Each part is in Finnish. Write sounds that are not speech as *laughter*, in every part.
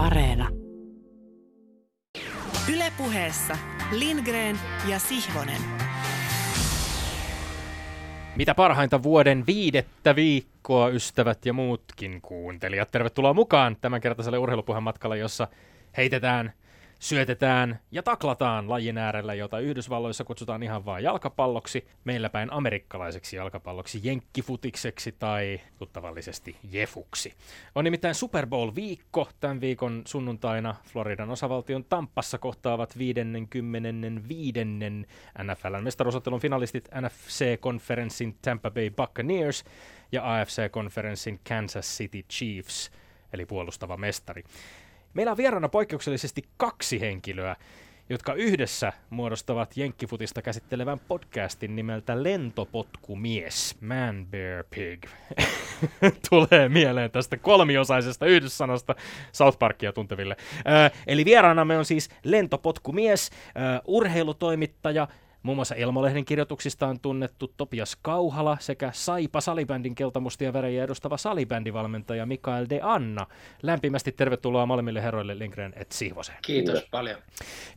Areena. Ylepuheessa Lindgren ja Sihvonen. Mitä parhainta vuoden viidettä viikkoa, ystävät ja muutkin kuuntelijat. Tervetuloa mukaan tämänkertaiselle urheilupuheen matkalle, jossa heitetään syötetään ja taklataan lajin äärellä, jota Yhdysvalloissa kutsutaan ihan vain jalkapalloksi, meillä päin amerikkalaiseksi jalkapalloksi, jenkkifutikseksi tai tuttavallisesti jefuksi. On nimittäin Super Bowl-viikko tämän viikon sunnuntaina Floridan osavaltion Tampassa kohtaavat 55. NFLn mestaruusottelun finalistit NFC-konferenssin Tampa Bay Buccaneers ja AFC-konferenssin Kansas City Chiefs, eli puolustava mestari. Meillä on vieraana poikkeuksellisesti kaksi henkilöä, jotka yhdessä muodostavat Jenkkifutista käsittelevän podcastin nimeltä Lentopotkumies, Man Bear Pig. *laughs* Tulee mieleen tästä kolmiosaisesta yhdyssanasta South Parkia tunteville. Äh, eli vieraanamme on siis Lentopotkumies, äh, urheilutoimittaja, Muun muassa Elmolehden kirjoituksista on tunnettu Topias Kauhala sekä Saipa salibändin keltamustia värejä edustava salibändivalmentaja Mikael De Anna. Lämpimästi tervetuloa molemmille herroille Lindgren et Sihvosen. Kiitos paljon.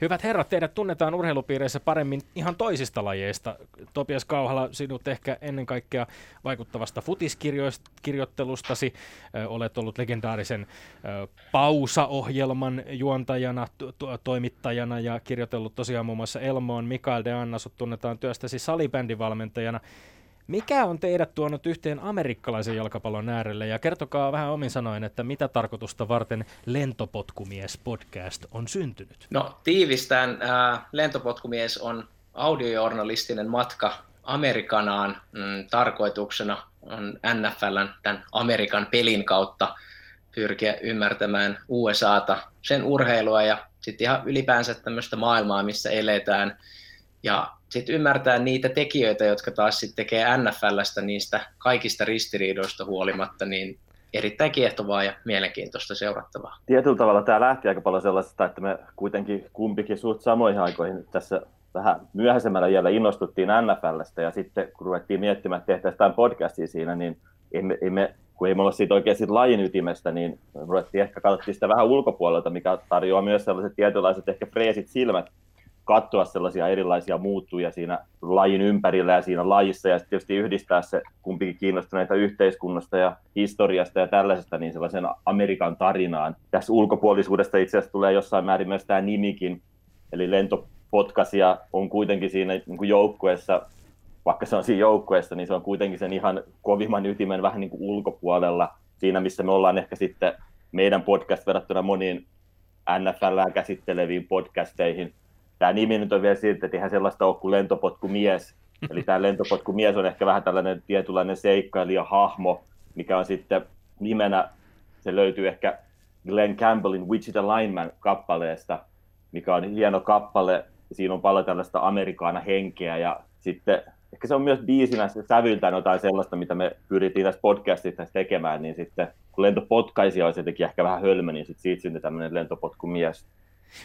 Hyvät herrat, teidät tunnetaan urheilupiireissä paremmin ihan toisista lajeista. Topias Kauhala, sinut ehkä ennen kaikkea vaikuttavasta futiskirjoittelustasi. Olet ollut legendaarisen Pausa-ohjelman juontajana, toimittajana ja kirjoitellut tosiaan muun muassa Elmoon. Mikael De Anna Anna, sut tunnetaan työstäsi salibändivalmentajana. Mikä on teidät tuonut yhteen amerikkalaisen jalkapallon äärelle ja kertokaa vähän omin sanoin, että mitä tarkoitusta varten Lentopotkumies podcast on syntynyt? No tiivistään, äh, Lentopotkumies on audiojournalistinen matka Amerikanaan. Mm, tarkoituksena on NFLn, tämän Amerikan pelin kautta pyrkiä ymmärtämään USAta, sen urheilua ja sitten ihan ylipäänsä tämmöistä maailmaa, missä eletään – ja sitten ymmärtää niitä tekijöitä, jotka taas sitten tekee NFLstä niistä kaikista ristiriidoista huolimatta, niin erittäin kiehtovaa ja mielenkiintoista seurattavaa. Tietyllä tavalla tämä lähti aika paljon sellaisesta, että me kuitenkin kumpikin suht samoihin aikoihin tässä vähän myöhäisemmällä iällä innostuttiin NFLstä ja sitten kun ruvettiin miettimään, että tehtäisiin podcastia siinä, niin ei me, ei me, kun ei me olla siitä oikein siitä lajin ytimestä, niin ruvettiin ehkä katsottiin sitä vähän ulkopuolelta, mikä tarjoaa myös sellaiset tietynlaiset ehkä freesit silmät katsoa sellaisia erilaisia muuttuja siinä lajin ympärillä ja siinä lajissa ja tietysti yhdistää se kumpikin kiinnostuneita yhteiskunnasta ja historiasta ja tällaisesta niin sellaisen Amerikan tarinaan. Tässä ulkopuolisuudesta itse asiassa tulee jossain määrin myös tämä nimikin, eli lentopotkasia on kuitenkin siinä niin joukkueessa, vaikka se on siinä joukkueessa, niin se on kuitenkin sen ihan kovimman ytimen vähän niin kuin ulkopuolella, siinä missä me ollaan ehkä sitten meidän podcast verrattuna moniin NFL käsitteleviin podcasteihin, tämä nimi nyt on vielä siitä, että ihan sellaista ole kuin lentopotkumies. Eli tämä lentopotkumies on ehkä vähän tällainen tietynlainen seikkailija hahmo, mikä on sitten nimenä, se löytyy ehkä Glenn Campbellin Wichita Lineman kappaleesta, mikä on hieno kappale. Siinä on paljon tällaista amerikaana henkeä ja sitten ehkä se on myös biisinä sävyltään jotain sellaista, mitä me pyrittiin tässä podcastissa tekemään, niin sitten kun lentopotkaisia olisi jotenkin ehkä vähän hölmö, niin sitten siitä syntyi tämmöinen lentopotkumies.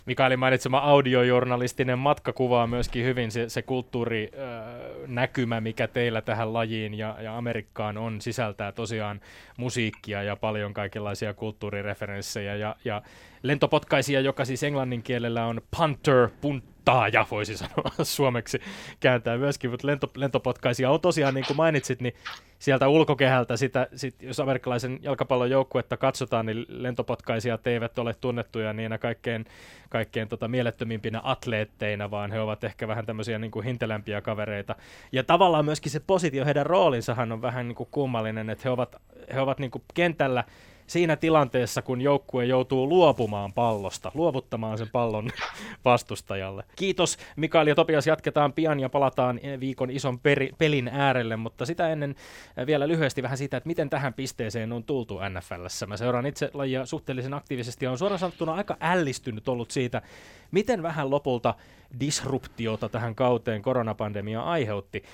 Mikaelin mainitsema audiojournalistinen matka kuvaa myöskin hyvin se, se kulttuurinäkymä, mikä teillä tähän lajiin ja, ja Amerikkaan on, sisältää tosiaan musiikkia ja paljon kaikenlaisia kulttuurireferenssejä. Ja, ja lentopotkaisia, joka siis englannin kielellä on punter, punt, taaja, voisi sanoa *laughs* suomeksi kääntää myöskin, mutta lento, lentopotkaisia on tosiaan, niin kuin mainitsit, niin sieltä ulkokehältä, sitä, sit, jos amerikkalaisen jalkapallon joukkuetta katsotaan, niin lentopotkaisia eivät ole tunnettuja niinä kaikkein, kaikkein tota, mielettömimpinä atleetteina, vaan he ovat ehkä vähän tämmöisiä niin kuin hintelämpiä kavereita. Ja tavallaan myöskin se positio, heidän roolinsahan on vähän niin kuin kummallinen, että he ovat, he ovat niin kuin kentällä siinä tilanteessa, kun joukkue joutuu luopumaan pallosta, luovuttamaan sen pallon *laughs* vastustajalle. Kiitos Mikael ja Topias, jatketaan pian ja palataan viikon ison peri- pelin äärelle, mutta sitä ennen äh, vielä lyhyesti vähän siitä, että miten tähän pisteeseen on tultu NFLssä. Mä seuraan itse lajia suhteellisen aktiivisesti ja on suoraan sanottuna aika ällistynyt ollut siitä, miten vähän lopulta disruptiota tähän kauteen koronapandemia aiheutti.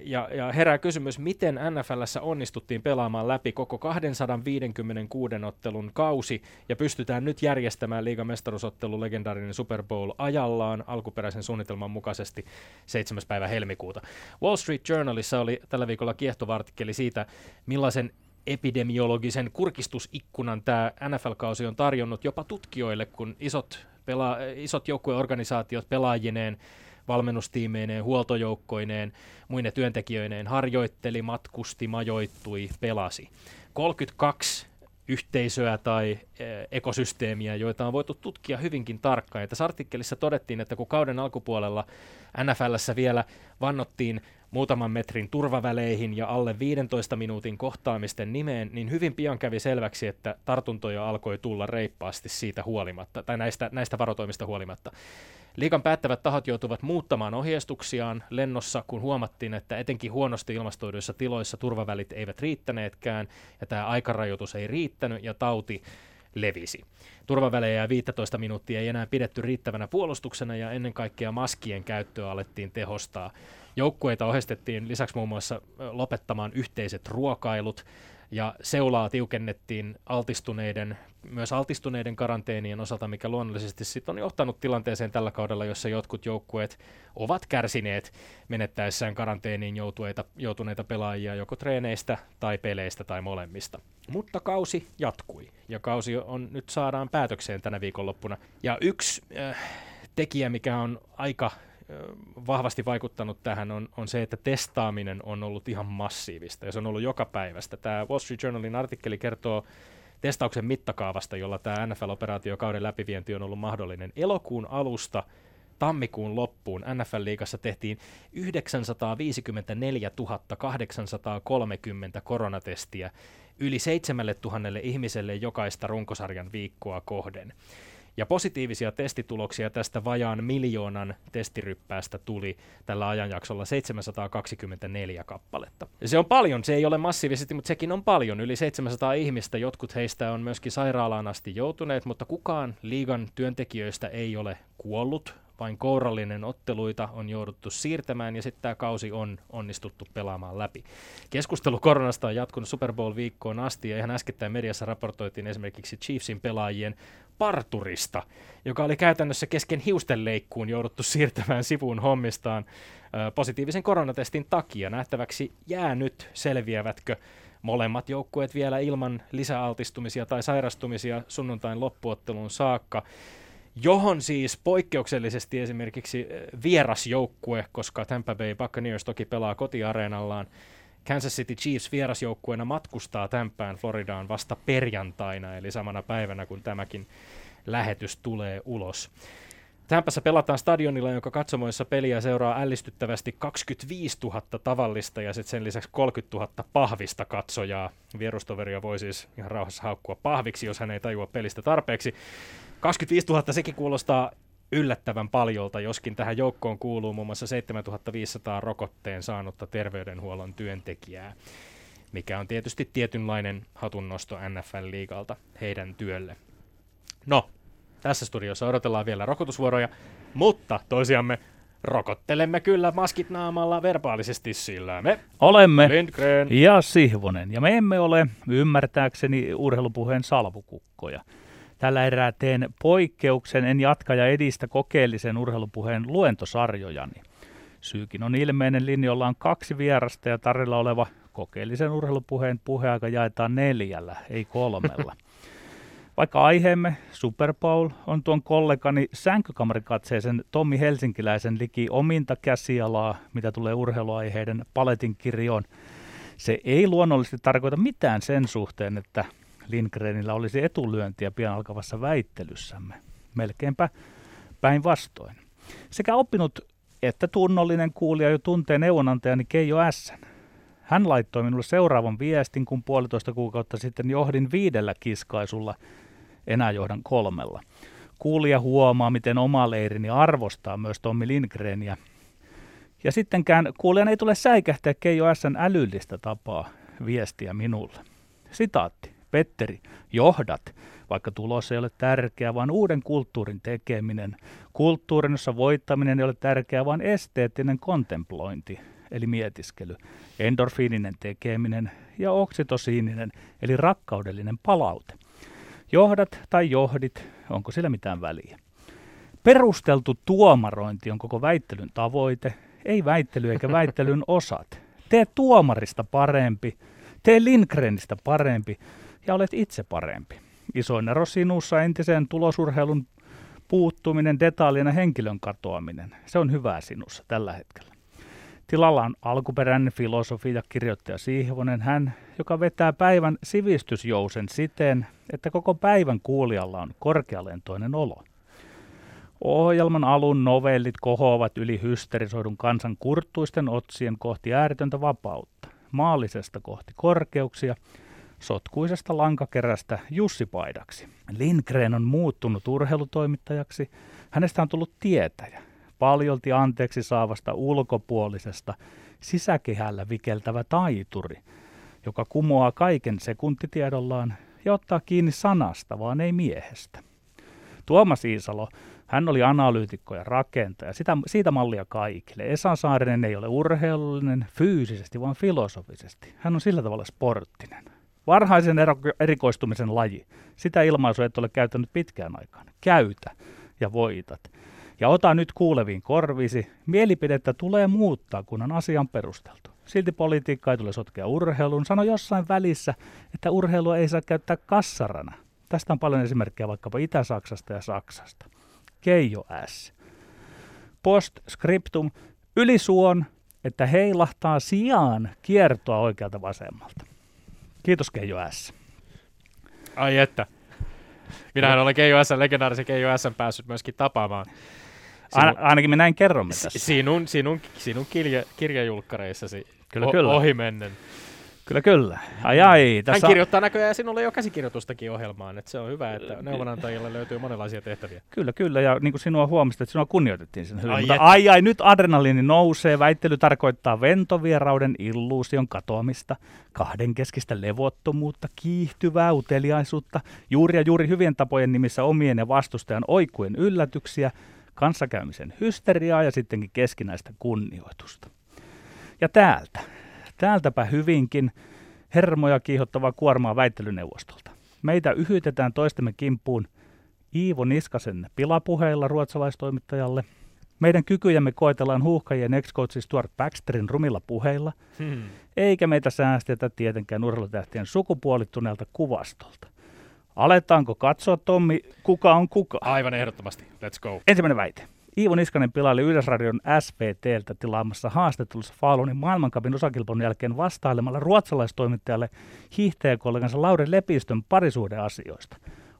Ja, ja herää kysymys, miten NFLssä onnistuttiin pelaamaan läpi koko 256 ottelun kausi ja pystytään nyt järjestämään liigamestaruusottelu legendaarinen Super Bowl ajallaan alkuperäisen suunnitelman mukaisesti 7. päivä helmikuuta. Wall Street Journalissa oli tällä viikolla kiehtova artikkeli siitä, millaisen epidemiologisen kurkistusikkunan tämä NFL-kausi on tarjonnut jopa tutkijoille, kun isot, pela- isot joukkueorganisaatiot pelaajineen, valmennustiimeineen, huoltojoukkoineen, muine työntekijöineen harjoitteli, matkusti, majoittui, pelasi. 32 yhteisöä tai eh, ekosysteemiä, joita on voitu tutkia hyvinkin tarkkaan. Ja tässä artikkelissa todettiin, että kun kauden alkupuolella NFLssä vielä vannottiin muutaman metrin turvaväleihin ja alle 15 minuutin kohtaamisten nimeen, niin hyvin pian kävi selväksi, että tartuntoja alkoi tulla reippaasti siitä huolimatta, tai näistä, näistä varotoimista huolimatta. Liikan päättävät tahot joutuvat muuttamaan ohjeistuksiaan lennossa, kun huomattiin, että etenkin huonosti ilmastoiduissa tiloissa turvavälit eivät riittäneetkään, ja tämä aikarajoitus ei riittänyt, ja tauti levisi. Turvavälejä 15 minuuttia ei enää pidetty riittävänä puolustuksena, ja ennen kaikkea maskien käyttöä alettiin tehostaa. Joukkueita ohjeistettiin lisäksi muun muassa lopettamaan yhteiset ruokailut, ja seulaa tiukennettiin altistuneiden, myös altistuneiden karanteenien osalta, mikä luonnollisesti sitten on johtanut tilanteeseen tällä kaudella, jossa jotkut joukkueet ovat kärsineet menettäessään karanteeniin joutuneita, joutuneita pelaajia joko treeneistä tai peleistä tai molemmista. Mutta kausi jatkui ja kausi on nyt saadaan päätökseen tänä viikonloppuna. Ja yksi äh, tekijä, mikä on aika vahvasti vaikuttanut tähän on, on se, että testaaminen on ollut ihan massiivista ja se on ollut joka päivästä. Tämä Wall Street Journalin artikkeli kertoo testauksen mittakaavasta, jolla tämä NFL-operaatio kauden läpivienti on ollut mahdollinen. Elokuun alusta tammikuun loppuun NFL-liigassa tehtiin 954 830 koronatestiä yli 7000 ihmiselle jokaista runkosarjan viikkoa kohden. Ja positiivisia testituloksia tästä vajaan miljoonan testiryppäästä tuli tällä ajanjaksolla 724 kappaletta. Se on paljon, se ei ole massiivisesti, mutta sekin on paljon. Yli 700 ihmistä, jotkut heistä on myöskin sairaalaan asti joutuneet, mutta kukaan liigan työntekijöistä ei ole kuollut, vain kourallinen otteluita on jouduttu siirtämään ja sitten tämä kausi on onnistuttu pelaamaan läpi. Keskustelu koronasta on jatkunut Super Bowl-viikkoon asti ja ihan äskettäin mediassa raportoitiin esimerkiksi Chiefsin pelaajien parturista, joka oli käytännössä kesken hiustenleikkuun jouduttu siirtämään sivuun hommistaan ö, positiivisen koronatestin takia. Nähtäväksi jää nyt selviävätkö molemmat joukkueet vielä ilman lisäaltistumisia tai sairastumisia sunnuntain loppuotteluun saakka johon siis poikkeuksellisesti esimerkiksi vierasjoukkue, koska Tampa Bay Buccaneers toki pelaa kotiareenallaan, Kansas City Chiefs vierasjoukkueena matkustaa Tämpään Floridaan vasta perjantaina, eli samana päivänä kun tämäkin lähetys tulee ulos. Tämpässä pelataan stadionilla, jonka katsomoissa peliä seuraa ällistyttävästi 25 000 tavallista ja sitten sen lisäksi 30 000 pahvista katsojaa. Vierustoveria voi siis ihan rauhassa haukkua pahviksi, jos hän ei tajua pelistä tarpeeksi. 25 000 sekin kuulostaa yllättävän paljolta, joskin tähän joukkoon kuuluu muun muassa 7500 rokotteen saanutta terveydenhuollon työntekijää, mikä on tietysti tietynlainen hatunnosto NFL-liigalta heidän työlle. No, tässä studiossa odotellaan vielä rokotusvuoroja, mutta toisiamme rokottelemme kyllä maskit naamalla verbaalisesti sillä me olemme Lindgren ja Sihvonen. Ja me emme ole ymmärtääkseni urheilupuheen salvukukkoja. Tällä erää teen poikkeuksen, en jatka ja edistä kokeellisen urheilupuheen luentosarjojani. Syykin on ilmeinen, linjolla on kaksi vierasta ja tarjolla oleva kokeellisen urheilupuheen puheaika jaetaan neljällä, ei kolmella. *laughs* Vaikka aiheemme Super Bowl on tuon kollegani sänkykamarikatseisen Tommi Helsinkiläisen liki ominta käsialaa, mitä tulee urheiluaiheiden paletin kirjoon, se ei luonnollisesti tarkoita mitään sen suhteen, että Lindgrenillä olisi etulyöntiä pian alkavassa väittelyssämme. Melkeinpä päinvastoin. Sekä oppinut että tunnollinen kuulija jo tuntee neuvonantajani Keijo S. Hän laittoi minulle seuraavan viestin, kun puolitoista kuukautta sitten johdin viidellä kiskaisulla, enää johdan kolmella. Kuulija huomaa, miten oma leirini arvostaa myös Tommi Lindgreniä. Ja sittenkään kuulijan ei tule säikähtää Keijo S. älyllistä tapaa viestiä minulle. Sitaatti. Petteri, johdat, vaikka tulos ei ole tärkeä, vaan uuden kulttuurin tekeminen. Kulttuurin, jossa voittaminen ei ole tärkeää, vaan esteettinen kontemplointi, eli mietiskely. Endorfiininen tekeminen ja oksitosiininen, eli rakkaudellinen palaute. Johdat tai johdit, onko sillä mitään väliä? Perusteltu tuomarointi on koko väittelyn tavoite, ei väittely eikä väittelyn osat. Tee tuomarista parempi, Tee Lindgrenistä parempi ja olet itse parempi. Isoin ero sinussa entiseen tulosurheilun puuttuminen, detaljina henkilön katoaminen. Se on hyvä sinussa tällä hetkellä. Tilalla on alkuperäinen filosofi ja kirjoittaja Sihvonen, hän, joka vetää päivän sivistysjousen siten, että koko päivän kuulijalla on korkealentoinen olo. Ohjelman alun novellit kohoavat yli hysterisoidun kansan kurttuisten otsien kohti ääretöntä vapautta, maallisesta kohti korkeuksia, sotkuisesta lankakerästä Jussipaidaksi. Lindgren on muuttunut urheilutoimittajaksi, hänestä on tullut tietäjä, paljolti anteeksi saavasta ulkopuolisesta, sisäkehällä vikeltävä taituri, joka kumoaa kaiken sekuntitiedollaan ja ottaa kiinni sanasta, vaan ei miehestä. Tuomas Iisalo, hän oli analyytikko ja rakentaja, sitä, siitä mallia kaikille. Esa Saarinen ei ole urheilullinen fyysisesti, vaan filosofisesti. Hän on sillä tavalla sporttinen. Varhaisen erikoistumisen laji. Sitä ilmaisua et ole käyttänyt pitkään aikaan. Käytä ja voitat. Ja ota nyt kuuleviin korvisi. Mielipidettä tulee muuttaa, kun on asian perusteltu. Silti politiikka ei tule sotkea urheiluun. Sano jossain välissä, että urheilua ei saa käyttää kassarana. Tästä on paljon esimerkkejä vaikkapa Itä-Saksasta ja Saksasta. Keijo S. Postscriptum. Ylisuon, että heilahtaa sijaan kiertoa oikealta vasemmalta. Kiitos Keijo S. Ai että. Minähän olen Keijo S, legendaarisen Keijo S päässyt myöskin tapaamaan. Sinun, ainakin me näin kerromme tässä. Sinun, sinun, sinun kirja, kirjajulkkareissasi kyllä, o- kyllä. ohimennen. Kyllä, kyllä. Ai, ai, tässä... Hän kirjoittaa näköjään sinulle jo käsikirjoitustakin ohjelmaan, että se on hyvä, että neuvonantajille löytyy monenlaisia tehtäviä. Kyllä, kyllä, ja niin kuin sinua huomista, että sinua kunnioitettiin sen hyvin. Ai, Mutta ai, ai, nyt adrenaliini nousee, väittely tarkoittaa ventovierauden illuusion katoamista, kahdenkeskistä levottomuutta, kiihtyvää uteliaisuutta, juuri ja juuri hyvien tapojen nimissä omien ja vastustajan oikujen yllätyksiä, kanssakäymisen hysteriaa ja sittenkin keskinäistä kunnioitusta. Ja täältä, täältäpä hyvinkin hermoja kiihottavaa kuormaa väittelyneuvostolta. Meitä yhytetään toistemme kimppuun Iivo Niskasen pilapuheilla ruotsalaistoimittajalle. Meidän kykyjämme koetellaan huuhkajien ex Stuart Baxterin rumilla puheilla, hmm. eikä meitä säästetä tietenkään urheilutähtien sukupuolittuneelta kuvastolta. Aletaanko katsoa, Tommi, kuka on kuka? Aivan ehdottomasti. Let's go. Ensimmäinen väite. Iivo Niskanen pilaili Yleisradion SVTltä tilaamassa haastattelussa Faalunin maailmankapin osakilpailun jälkeen vastailemalla ruotsalaistoimittajalle hiihtäjäkollegansa Lauri Lepistön parisuhdeasioista.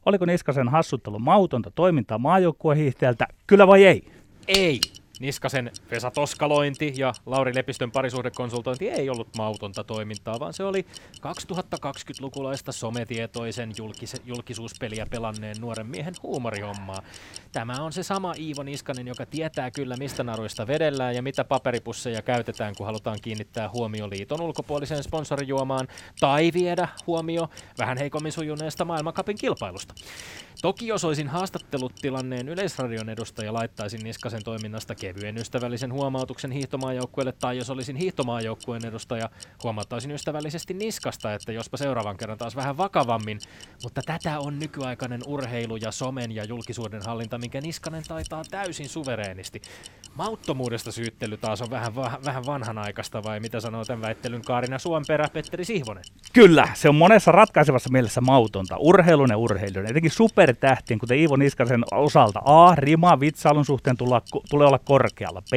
Oliko Niskasen hassuttelu mautonta toimintaa maajoukkuehiihtäjältä? Kyllä vai ei? Ei. Niskasen Vesa Toskalointi ja Lauri Lepistön parisuhdekonsultointi ei ollut mautonta toimintaa, vaan se oli 2020-lukulaista sometietoisen julkis- julkisuuspeliä pelanneen nuoren miehen huumorihommaa. Tämä on se sama Iivo Niskanen, joka tietää kyllä mistä naruista vedellään ja mitä paperipusseja käytetään, kun halutaan kiinnittää huomio liiton ulkopuoliseen sponsorijuomaan tai viedä huomio vähän heikommin sujuneesta maailmankapin kilpailusta. Toki jos olisin haastattelut tilanneen Yleisradion edustaja, laittaisin Niskasen toiminnasta kevyen ystävällisen huomautuksen hiihtomaajoukkueelle, tai jos olisin hiihtomaajoukkueen edustaja, huomauttaisin ystävällisesti Niskasta, että jospa seuraavan kerran taas vähän vakavammin. Mutta tätä on nykyaikainen urheilu ja somen ja julkisuuden hallinta, minkä Niskanen taitaa täysin suvereenisti. Mauttomuudesta syyttely taas on vähän, va- vähän vanhanaikaista, vai mitä sanoo tämän väittelyn Kaarina Suomperä, Petteri Sihvonen? Kyllä, se on monessa ratkaisevassa mielessä mautonta. Urheilun ja urheilun, etenkin supertähtien, kuten Iivo Niskasen osalta. A, rima vitsailun suhteen tulla, tulee olla korkealla. B,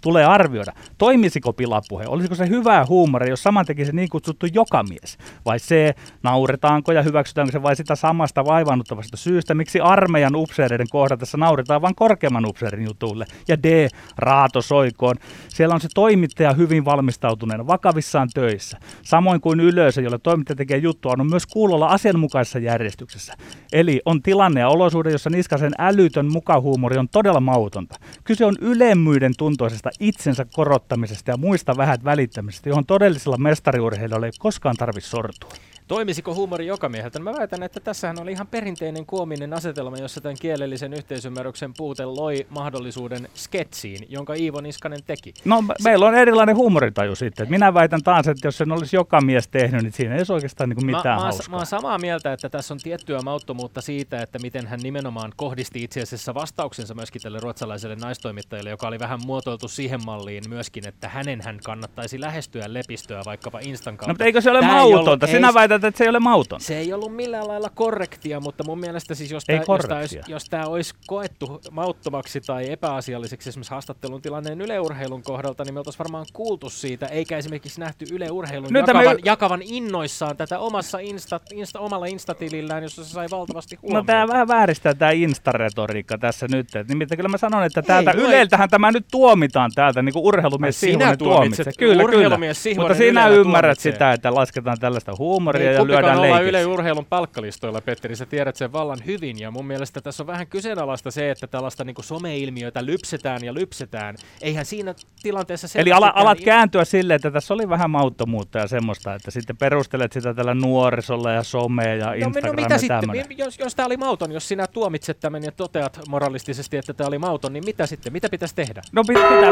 tulee arvioida, toimisiko pilapuhe, olisiko se hyvää huumoria, jos saman tekisi niin kutsuttu jokamies. Vai C, nauretaanko ja hyväksytäänkö se vai sitä samasta vaivannuttavasta syystä, miksi armeijan upseereiden kohdatessa nauretaan vain korkeamman upseerin jutuille. Ja D, raato soikoon. Siellä on se toimittaja hyvin valmistautuneena, vakavissaan töissä. Samoin kuin yleisö, jolle toimittaja tekee juttua, on myös kuulolla asianmukaisessa järjestyksessä. Eli on tilanne ja olosuhde, jossa Niskasen älytön mukahuumori on todella mautonta. Kyse on ylemmyyden tuntoisesta itsensä korottamisesta ja muista vähät välittämisestä, johon todellisilla mestariurheilijoilla ei koskaan tarvitse sortua. Toimisiko huumori joka mieheltä? No mä väitän, että tässähän oli ihan perinteinen koominen asetelma, jossa tämän kielellisen yhteisymmärryksen puute loi mahdollisuuden sketsiin, jonka Iivo Niskanen teki. No me- meillä on erilainen huumoritaju sitten. Minä väitän taas, että jos sen olisi joka mies tehnyt, niin siinä ei olisi oikeastaan niin Mä, mitään mä, oon- hauskaa. mä oon samaa mieltä, että tässä on tiettyä mauttomuutta siitä, että miten hän nimenomaan kohdisti itse asiassa vastauksensa myöskin tälle ruotsalaiselle naistoimittajalle, joka oli vähän muotoiltu siihen malliin myöskin, että hänen hän kannattaisi lähestyä lepistöä vaikkapa Instan kautta. No, mutta eikö se ole Tää ei mautonta? ollut- Sinä ei- väität, että se ei ole mauton. Se ei ollut millään lailla korrektia, mutta mun mielestä siis jos tämä, olisi, jos olisi koettu mauttomaksi tai epäasialliseksi esimerkiksi haastattelun tilanteen yleurheilun kohdalta, niin me oltaisiin varmaan kuultu siitä, eikä esimerkiksi nähty yleurheilun Nyt jakavan, me- jakavan innoissaan tätä omassa insta, insta, omalla instatilillään, jossa se sai valtavasti No huomiota. tämä vähän vääristää tämä Insta-retoriikka tässä nyt. Et nimittäin kyllä mä sanon, että täältä Ei, no ei. Tämä nyt tuomitaan täältä, niin kuin urheilumies Sihvonen tuomitset. tuomitsee. Kyllä, kyllä. Mutta sinä ymmärrät tuomitsee. sitä, että lasketaan tällaista huumoria Ja kumpikaan lyödään olla leikiksi. Yle Urheilun palkkalistoilla, Petteri, sä tiedät sen vallan hyvin, ja mun mielestä tässä on vähän kyseenalaista se, että tällaista niin someilmiötä lypsetään ja lypsetään. Eihän siinä tilanteessa Eli ala, alat i- kääntyä silleen, että tässä oli vähän mauttomuutta ja semmoista, että sitten perustelet sitä tällä nuorisolla ja somea ja No, Instagram no mitä ja sitten, jos, jos tämä oli mauton, jos sinä tuomitset tämän ja toteat moralistisesti, että tämä oli mauton, niin mitä sitten, mitä pitäisi tehdä? No pit- pitää,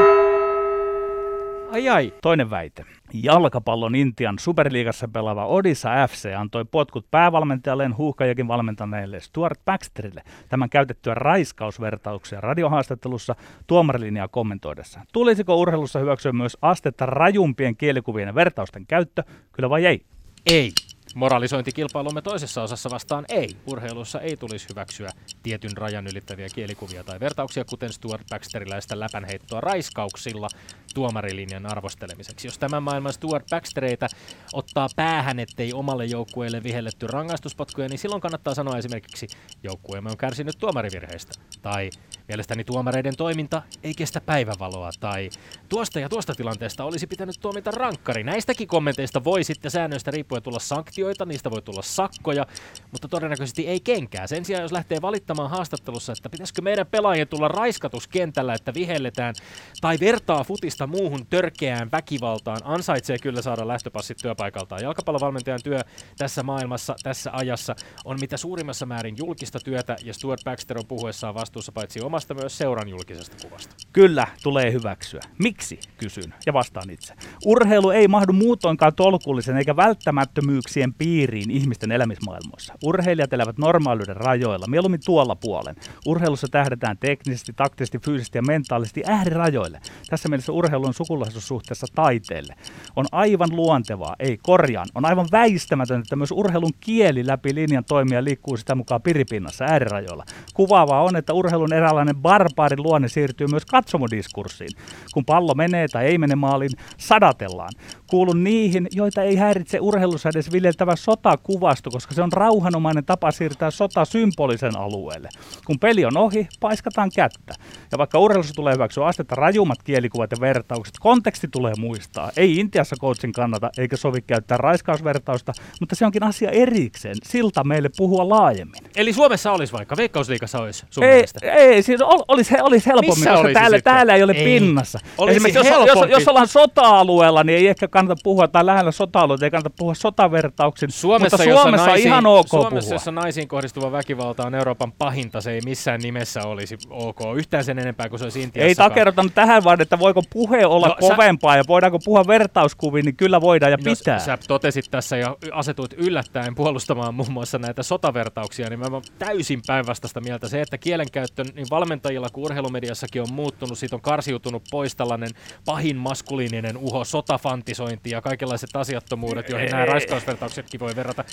Ai ai, Toinen väite. Jalkapallon Intian superliigassa pelaava Odissa FC antoi potkut päävalmentajalleen huuhkajakin valmentaneelle Stuart Baxterille tämän käytettyä raiskausvertauksia radiohaastattelussa tuomarilinjaa kommentoidessa. Tulisiko urheilussa hyväksyä myös astetta rajumpien kielikuvien ja vertausten käyttö, kyllä vai ei? ei. Moralisointikilpailumme toisessa osassa vastaan ei. Urheilussa ei tulisi hyväksyä tietyn rajan ylittäviä kielikuvia tai vertauksia, kuten Stuart Baxteriläistä läpänheittoa raiskauksilla tuomarilinjan arvostelemiseksi. Jos tämän maailman Stuart Baxtereitä ottaa päähän, ettei omalle joukkueelle vihelletty rangaistuspotkuja, niin silloin kannattaa sanoa esimerkiksi, joukkueemme on kärsinyt tuomarivirheistä. Tai mielestäni tuomareiden toiminta ei kestä päivävaloa. Tai tuosta ja tuosta tilanteesta olisi pitänyt tuomita rankkari. Näistäkin kommenteista voi sitten säännöistä riippuen tulla sanktioita, niistä voi tulla sakkoja, mutta todennäköisesti ei kenkää. Sen sijaan, jos lähtee valittamaan haastattelussa, että pitäisikö meidän pelaajien tulla raiskatus kentällä, että vihelletään, tai vertaa futista muuhun törkeään väkivaltaan, ansaitsee kyllä saada lähtöpassit työpaikaltaan. Jalkapallovalmentajan työ tässä maailmassa, tässä ajassa on mitä suurimmassa määrin julkista työtä, ja Stuart Baxter on puhuessaan vastuussa paitsi omasta myös seuran julkisesta kuvasta. Kyllä, tulee hyväksyä. Miksi, kysyn ja vastaan itse. Urheilu ei mahdu muutoinkaan tolkullisen eikä välttämättömyyksien piiriin ihmisten elämismaailmoissa. Urheilijat elävät normaalisuuden rajoilla, mieluummin tuolla puolen. Urheilussa tähdetään teknisesti, taktisesti, fyysisesti ja mentaalisesti äärirajoille. Tässä mielessä urheilu on sukulaisuussuhteessa taiteelle. On aivan luontevaa, ei korjaan, on aivan väistämätöntä, että myös urheilun kieli läpi linjan toimia liikkuu sitä mukaan piripinnassa äärirajoilla. Kuvaavaa on, että urheilun eräänlainen barbaarin luonne siirtyy myös katsomodiskurssiin. Kun pallo menee tai ei mene maaliin, sadatellaan. Kuulun niihin, joita ei häiritse urheilussa edes viljeltävä sotakuvasto, koska se on rauhanomainen tapa siirtää sota symbolisen alueelle. Kun peli on ohi, paiskataan kättä. Ja vaikka urheilussa tulee hyväksyä astetta rajummat kielikuvat ja vertaukset, konteksti tulee muistaa. Ei Intiassa coachin kannata eikä sovi käyttää raiskausvertausta, mutta se onkin asia erikseen. Siltä meille puhua laajemmin. Eli Suomessa olisi vaikka, Veikkausliigassa olisi sun Ei, mielestä. ei siis ol, olisi, olisi helpommin, Missä koska olisi täällä, sitten? täällä ei ole Ei. pinnassa. Olisi Esimerkiksi jos, jos, helpompi. jos ollaan sota-alueella, niin ei ehkä kannata puhua, tai lähellä sota-alueita, ei kannata puhua sotavertauksin, Suomessa, mutta Suomessa naisiin, ihan ok Suomessa, puhua. jossa naisiin kohdistuva väkivalta on Euroopan pahinta, se ei missään nimessä olisi ok. Yhtään sen enempää kuin se olisi Intiassa. Ei takerrota tähän vaan, että voiko puhe olla No, no, sä- kovempaa ja voidaanko puhua vertauskuviin, niin kyllä voidaan ja No, pitää. Sä totesit tässä ja asetuit yllättäen puolustamaan muun muassa näitä sotavertauksia, niin mä oon täysin päinvastaista mieltä. Se, että kielenkäyttö niin valmentajilla kuin urheilumediassakin on muuttunut, siitä on karsiutunut pois tällainen pahin maskuliininen uho, sotafantisointi ja kaikenlaiset asiattomuudet, joihin nämä raiskausvertauksetkin voi verrata.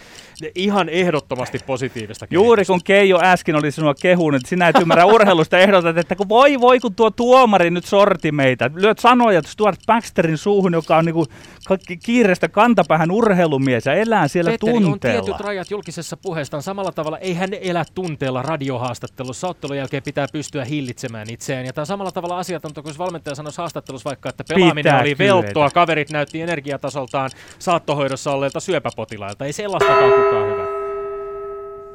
Ihan ehdottomasti positiivista Juuri kun Keijo äsken oli sinua kehunut, sinä et ymmärrä urheilusta ehdotat, että kun voi voi kun tuo tuomari nyt sorti meitä. Lyöt sanoja Stuart Baxterin suuhun, joka on niinku kiireestä kantapäähän urheilumies ja elää siellä Petteri, on tunteella. tietyt rajat julkisessa puheestaan. Samalla tavalla ei hän elä tunteella radiohaastattelussa. Ottelun jälkeen pitää pystyä hillitsemään itseään. Ja tämä on samalla tavalla asiatonta, kun valmentaja sanoisi haastattelussa vaikka, että pelaaminen Pitää oli kyetä. velttoa, kaverit näytti energiatasoltaan saattohoidossa olleilta syöpäpotilailta. Ei sellaistakaan kukaan hyvä.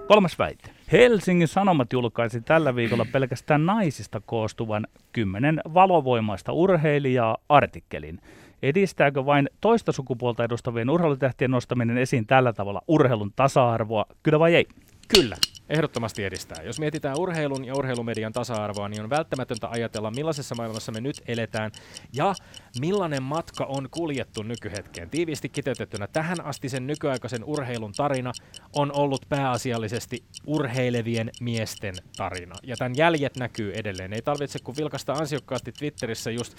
Kolmas väite. Helsingin Sanomat julkaisi tällä viikolla pelkästään naisista koostuvan kymmenen valovoimaista urheilijaa artikkelin. Edistääkö vain toista sukupuolta edustavien urheilutähtien nostaminen esiin tällä tavalla urheilun tasa-arvoa, kyllä vai ei? Kyllä. Ehdottomasti edistää. Jos mietitään urheilun ja urheilumedian tasa-arvoa, niin on välttämätöntä ajatella, millaisessa maailmassa me nyt eletään ja millainen matka on kuljettu nykyhetkeen. Tiiviisti kiteytettynä tähän asti sen nykyaikaisen urheilun tarina on ollut pääasiallisesti urheilevien miesten tarina. Ja tämän jäljet näkyy edelleen. Ei tarvitse kun vilkasta ansiokkaasti Twitterissä just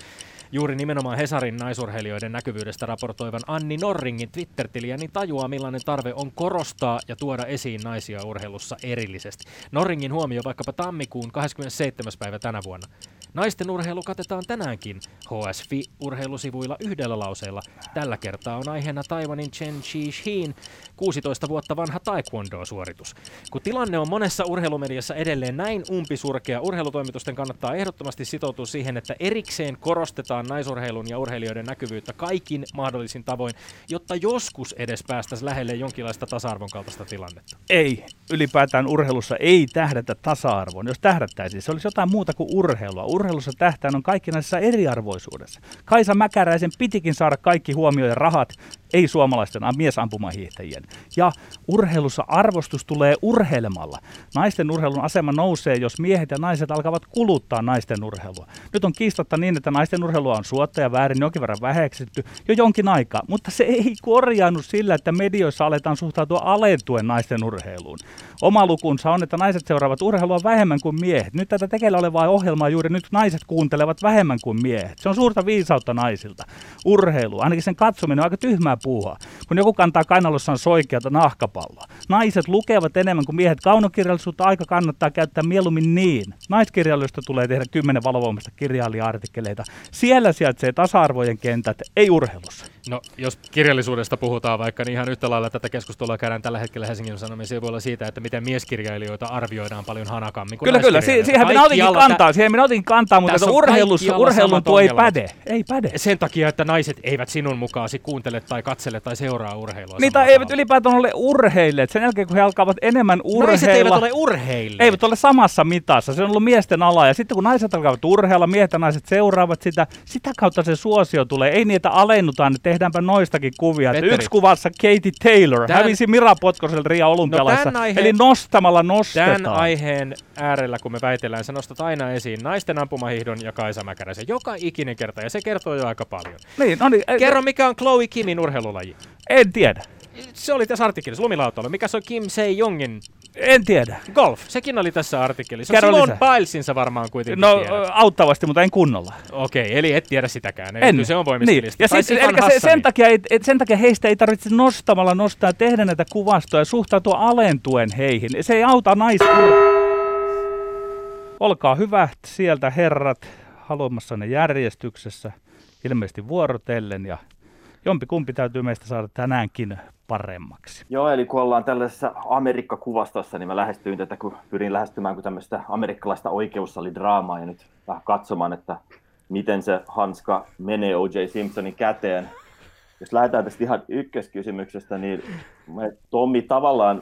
juuri nimenomaan Hesarin naisurheilijoiden näkyvyydestä raportoivan Anni Norringin Twitter-tiliä, niin tajuaa millainen tarve on korostaa ja tuoda esiin naisia urheilussa erillisesti. Norringin huomio vaikkapa tammikuun 27. päivä tänä vuonna. Naisten urheilu katetaan tänäänkin HSFI-urheilusivuilla yhdellä lauseella. Tällä kertaa on aiheena Taiwanin Chen Chi-Shin 16 vuotta vanha taekwondo-suoritus. Kun tilanne on monessa urheilumediassa edelleen näin umpisurkea, urheilutoimitusten kannattaa ehdottomasti sitoutua siihen, että erikseen korostetaan naisurheilun ja urheilijoiden näkyvyyttä kaikin mahdollisin tavoin, jotta joskus edes päästäisiin lähelle jonkinlaista tasa-arvon kaltaista tilannetta. Ei, ylipäätään urheilussa ei tähdätä tasa-arvoon. Jos tähdättäisiin, se olisi jotain muuta kuin urheilua. Urheilussa tähtään on kaikki näissä eriarvoisuudessa. Kaisa Mäkäräisen pitikin saada kaikki huomioon ja rahat, ei suomalaisten miesampumahiihtäjien. Ja urheilussa arvostus tulee urheilemalla. Naisten urheilun asema nousee, jos miehet ja naiset alkavat kuluttaa naisten urheilua. Nyt on kiistatta niin, että naisten urheilua on suotta ja väärin jonkin verran väheksytty jo jonkin aikaa, mutta se ei korjaannut sillä, että medioissa aletaan suhtautua alentuen naisten urheiluun. Oma lukunsa on, että naiset seuraavat urheilua vähemmän kuin miehet. Nyt tätä tekeillä olevaa ohjelmaa juuri nyt naiset kuuntelevat vähemmän kuin miehet. Se on suurta viisautta naisilta. Urheilu, ainakin sen katsominen on aika tyhmää puuhaa. Kun joku kantaa kainalossaan soikeata nahkapalloa. Naiset lukevat enemmän kuin miehet. Kaunokirjallisuutta aika kannattaa käyttää mieluummin niin. Naiskirjallisuudesta tulee tehdä kymmenen valovoimasta kirjailija-artikkeleita. Siellä sijaitsee tasa-arvojen kentät, ei urheilussa. No, jos kirjallisuudesta puhutaan vaikka, niin ihan yhtä lailla tätä keskustelua käydään tällä hetkellä Helsingin Sanomien sivuilla siitä, että miten mieskirjailijoita arvioidaan paljon hanakammin kuin Kyllä, kyllä. Si- siihen minä otinkin kantaa, siihen minä otinkin kantaa, mutta että urheilussa, urheilun tuo ei päde. Ei päde. Sen takia, että naiset eivät sinun mukaasi kuuntele tai katsele tai seuraa urheilua. Niitä eivät ylipäätään ole urheilleet. Sen jälkeen, kun he alkavat enemmän urheilla. Naiset eivät ole urheilleet. Eivät ole samassa mitassa. Se on ollut miesten ala. Ja sitten kun naiset alkavat urheilla, miehet ja naiset seuraavat sitä, sitä kautta se suosio tulee. Ei niitä alennutaan, että tehdäänpä noistakin kuvia. Että yksi kuvassa Katie Taylor Tän... hävisi Mira Potkoselle Ria Olympialaissa. No, aiheen... Eli nostamalla nostetaan. Tämän aiheen äärellä, kun me väitellään, sä nostat aina esiin naisten ampumahihdon ja Kaisa Mäkäräisen. Joka ikinen kerta, ja se kertoo jo aika paljon. Niin, no niin, Kerro, mikä on Chloe Kimin urheilulaji? En tiedä. Se oli tässä artikkelissa, lumilautailu. Mikä se on Kim Se-jongin en tiedä. Golf, sekin oli tässä artikkelissa. Kerro Simon Bilesinsa varmaan kuitenkin No tiedät. auttavasti, mutta en kunnolla. Okei, eli et tiedä sitäkään. En. Se on voimistelista. Niin. Ja siis, eli se, sen, takia ei, sen takia heistä ei tarvitse nostamalla nostaa tehdä näitä kuvastoja ja suhtautua alentuen heihin. Se ei auta naisia. Olkaa hyvät sieltä herrat haluamassanne järjestyksessä, ilmeisesti vuorotellen ja jompi kumpi täytyy meistä saada tänäänkin paremmaksi. Joo, eli kun ollaan tällaisessa Amerikka-kuvastossa, niin mä lähestyin tätä, kun pyrin lähestymään kuin tämmöistä amerikkalaista oikeussalidraamaa ja nyt vähän katsomaan, että miten se hanska menee O.J. Simpsonin käteen. Jos lähdetään tästä ihan ykköskysymyksestä, niin Tommi tavallaan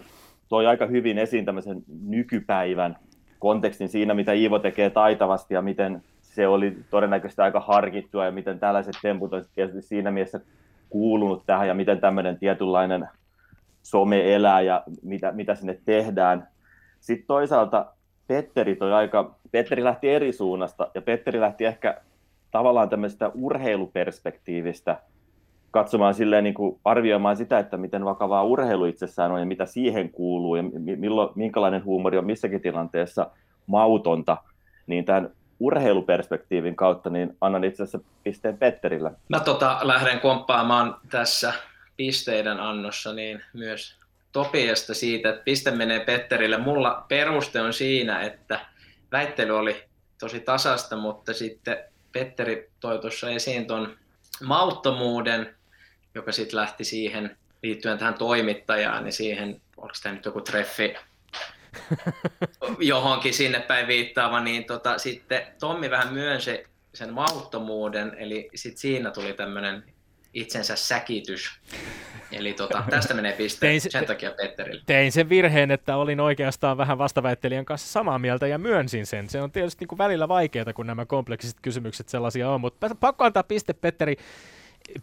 toi aika hyvin esiin tämmöisen nykypäivän kontekstin siinä, mitä Iivo tekee taitavasti ja miten se oli todennäköisesti aika harkittua ja miten tällaiset temput tietysti siinä mielessä kuulunut tähän ja miten tämmöinen tietynlainen some elää ja mitä, mitä sinne tehdään. Sitten toisaalta Petteri toi aika, Petteri lähti eri suunnasta ja Petteri lähti ehkä tavallaan tämmöisestä urheiluperspektiivistä katsomaan silleen niin kuin arvioimaan sitä, että miten vakavaa urheilu itsessään on ja mitä siihen kuuluu ja milloin, minkälainen huumori on missäkin tilanteessa mautonta, niin tämän urheiluperspektiivin kautta, niin annan itse asiassa pisteen Petterille. Mä tota, lähden komppaamaan tässä pisteiden annossa niin myös Topiasta siitä, että piste menee Petterille. Mulla peruste on siinä, että väittely oli tosi tasasta, mutta sitten Petteri toi tuossa esiin tuon mauttomuuden, joka sitten lähti siihen liittyen tähän toimittajaan, niin siihen, oliko tämä nyt joku treffi *laughs* johonkin sinne päin viittaava, niin tota, sitten Tommi vähän myönsi sen mauttomuuden, eli sitten siinä tuli tämmöinen itsensä säkitys. Eli tota, *laughs* tästä menee piste tein, sen takia Petterille. Tein sen virheen, että olin oikeastaan vähän vastaväittelijän kanssa samaa mieltä ja myönsin sen. Se on tietysti niin kuin välillä vaikeaa, kun nämä kompleksiset kysymykset sellaisia on, mutta pakko antaa piste Petteri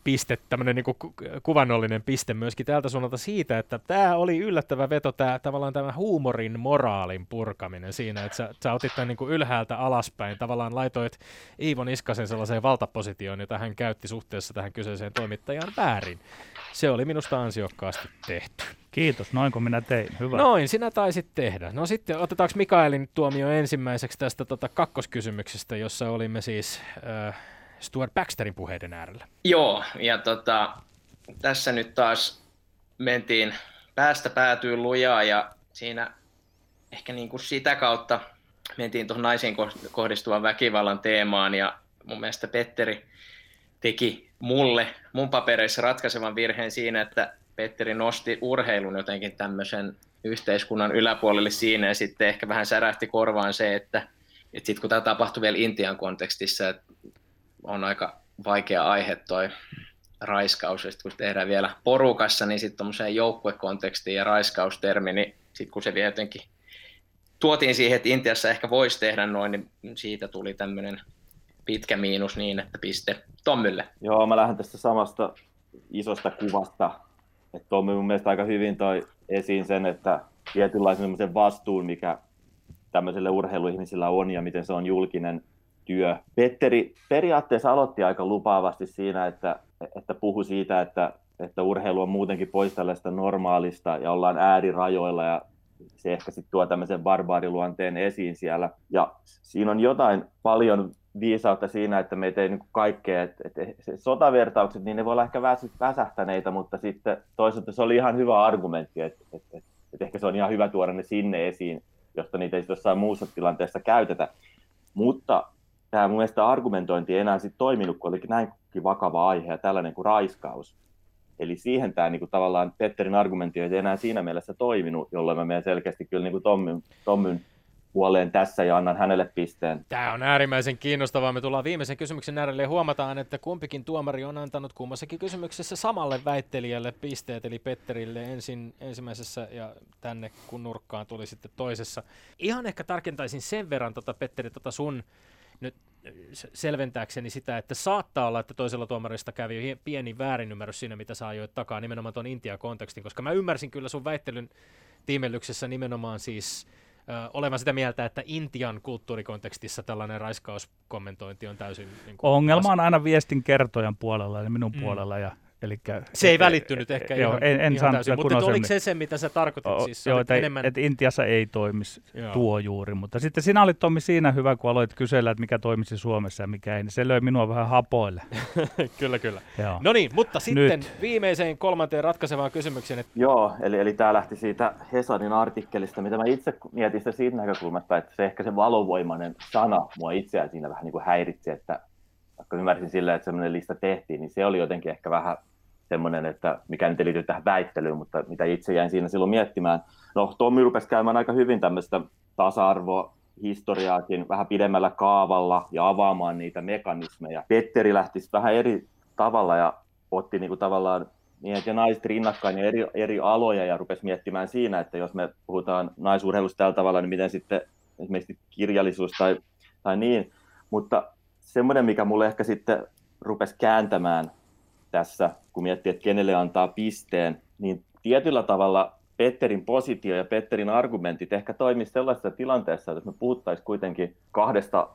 piste, tämmöinen niin kuvannollinen piste myöskin täältä suunnalta siitä, että tämä oli yllättävä veto, tämä tavallaan tämä huumorin moraalin purkaminen siinä, että sä, sä otit tämän niin kuin ylhäältä alaspäin, tavallaan laitoit Iivo Niskasen sellaiseen valtapositioon, jota hän käytti suhteessa tähän kyseiseen toimittajaan väärin. Se oli minusta ansiokkaasti tehty. Kiitos, noinko minä tein. Hyvä. Noin, sinä taisit tehdä. No sitten otetaanko Mikaelin tuomio ensimmäiseksi tästä tota, kakkoskysymyksestä, jossa olimme siis äh, Stuart Baxterin puheiden äärellä. Joo, ja tota, tässä nyt taas mentiin päästä päätyy lujaa ja siinä ehkä niin kuin sitä kautta mentiin tuohon naisiin kohdistuvan väkivallan teemaan ja mun mielestä Petteri teki mulle mun papereissa ratkaisevan virheen siinä, että Petteri nosti urheilun jotenkin tämmöisen yhteiskunnan yläpuolelle siinä ja sitten ehkä vähän särähti korvaan se, että, että sitten kun tämä tapahtui vielä Intian kontekstissa, että on aika vaikea aihe toi raiskaus, ja kun tehdään vielä porukassa, niin sitten tuommoiseen joukkuekontekstiin ja raiskaustermi, niin sitten kun se vielä jotenkin tuotiin siihen, että Intiassa ehkä voisi tehdä noin, niin siitä tuli tämmöinen pitkä miinus niin, että piste Tommylle. Joo, mä lähden tästä samasta isosta kuvasta, että Tommy mun mielestä aika hyvin toi esiin sen, että tietynlaisen vastuun, mikä tämmöiselle urheiluihmisillä on ja miten se on julkinen työ. Petteri periaatteessa aloitti aika lupaavasti siinä, että, että puhui siitä, että, että urheilu on muutenkin pois tällaista normaalista ja ollaan äärirajoilla ja se ehkä sitten tuo tämmöisen barbaariluonteen esiin siellä. Ja siinä on jotain paljon viisautta siinä, että meitä ei niin kaikkea, että, että sotavertaukset, niin ne voi olla ehkä väsähtäneitä, mutta sitten toisaalta se oli ihan hyvä argumentti, että, että, että, että ehkä se on ihan hyvä tuoda ne sinne esiin, josta niitä ei jossain muussa tilanteessa käytetä. Mutta tämä mun mielestä argumentointi ei enää sit toiminut, kun olikin näinkin vakava aihe ja tällainen kuin raiskaus. Eli siihen tämä kuin, tavallaan Petterin argumentti ei enää siinä mielessä toiminut, jolloin mä menen selkeästi kyllä niin kuin Tommyn, Tommyn puoleen tässä ja annan hänelle pisteen. Tämä on äärimmäisen kiinnostavaa. Me tullaan viimeisen kysymyksen äärelle ja huomataan, että kumpikin tuomari on antanut kummassakin kysymyksessä samalle väittelijälle pisteet, eli Petterille ensin ensimmäisessä ja tänne kun nurkkaan tuli sitten toisessa. Ihan ehkä tarkentaisin sen verran, tota, Petteri, tota sun nyt selventääkseni sitä, että saattaa olla, että toisella tuomarista kävi pieni väärinymmärrys siinä, mitä sä ajoit takaa nimenomaan tuon Intia-kontekstin, koska mä ymmärsin kyllä sun väittelyn tiimellyksessä nimenomaan siis ö, olevan sitä mieltä, että Intian kulttuurikontekstissa tällainen raiskauskommentointi on täysin... Niin kuin, Ongelma on aina viestin kertojan puolella, eli minun mm. puolella, ja Elikkä, se ei välittynyt ehkä joo, ihan, en, en ihan täysin, mutta oliko se se, mitä sä tarkoitit? O, siis, joo, että, enemmän... että Intiassa ei toimisi joo. tuo juuri, mutta sitten sinä olit Tommi siinä hyvä, kun aloit kysellä, että mikä toimisi Suomessa ja mikä ei, niin se löi minua vähän hapoille. *laughs* kyllä, kyllä. No niin, mutta sitten Nyt. viimeiseen kolmanteen ratkaisevaan kysymykseen. Että... Joo, eli, eli tämä lähti siitä Hesanin artikkelista, mitä mä itse mietin sitä siitä näkökulmasta, että se ehkä se valovoimainen sana mua itseään siinä vähän niin kuin häiritsi, että vaikka ymmärsin silleen, että semmoinen lista tehtiin, niin se oli jotenkin ehkä vähän semmoinen, että mikä nyt liity tähän väittelyyn, mutta mitä itse jäin siinä silloin miettimään. No Tommi rupesi käymään aika hyvin tämmöistä tasa-arvoa historiaakin vähän pidemmällä kaavalla ja avaamaan niitä mekanismeja. Petteri lähti vähän eri tavalla ja otti niin kuin tavallaan miehet ja naiset rinnakkain ja eri, eri aloja ja rupesi miettimään siinä, että jos me puhutaan naisurheilusta tällä tavalla, niin miten sitten esimerkiksi kirjallisuus tai, tai niin. Mutta semmoinen, mikä mulle ehkä sitten rupesi kääntämään tässä, kun miettii, että kenelle antaa pisteen, niin tietyllä tavalla Petterin positio ja Petterin argumentit ehkä toimisi sellaisessa tilanteessa, että me puhuttaisiin kuitenkin kahdesta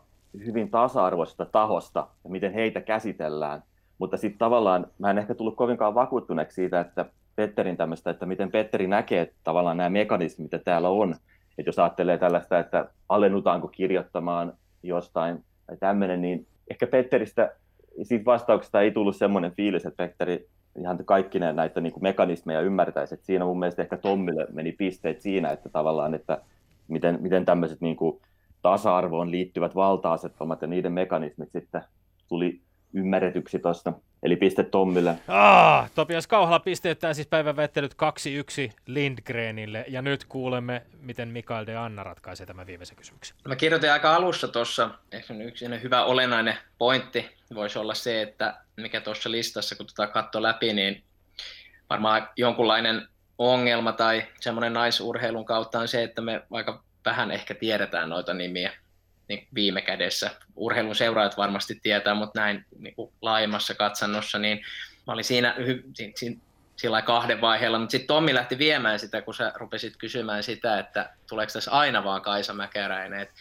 hyvin tasa-arvoisesta tahosta ja miten heitä käsitellään. Mutta sitten tavallaan mä en ehkä tullut kovinkaan vakuuttuneeksi siitä, että Petterin tämmöistä, että miten Petteri näkee tavallaan nämä mekanismit, mitä täällä on. Että jos ajattelee tällaista, että alennutaanko kirjoittamaan jostain tai tämmöinen, niin ehkä Petteristä siitä vastauksesta ei tullut semmoinen fiilis, että Petteri ihan kaikki näitä niin kuin mekanismeja ymmärtäisi. Että siinä mun mielestä ehkä Tommille meni pisteet siinä, että tavallaan, että miten, miten tämmöiset niin kuin tasa-arvoon liittyvät valta-asetelmat ja niiden mekanismit sitten tuli ymmärretyksi tuosta. Eli piste Tommille. Ah, Topias Kauhala pisteyttää siis päivän väittelyt 2-1 Lindgrenille. Ja nyt kuulemme, miten Mikael de Anna ratkaisee tämän viimeisen kysymyksen. Mä kirjoitin aika alussa tuossa, ehkä yksi hyvä olennainen pointti voisi olla se, että mikä tuossa listassa, kun tota katsoo läpi, niin varmaan jonkunlainen ongelma tai semmoinen naisurheilun kautta on se, että me aika vähän ehkä tiedetään noita nimiä niin viime kädessä. Urheilun seuraajat varmasti tietää, mutta näin niin kuin laajemmassa katsannossa, niin mä olin siinä, siinä, siinä sillä kahden vaiheella, mutta sitten Tommi lähti viemään sitä, kun sä rupesit kysymään sitä, että tuleeko tässä aina vaan Kaisa Mäkäräinen, että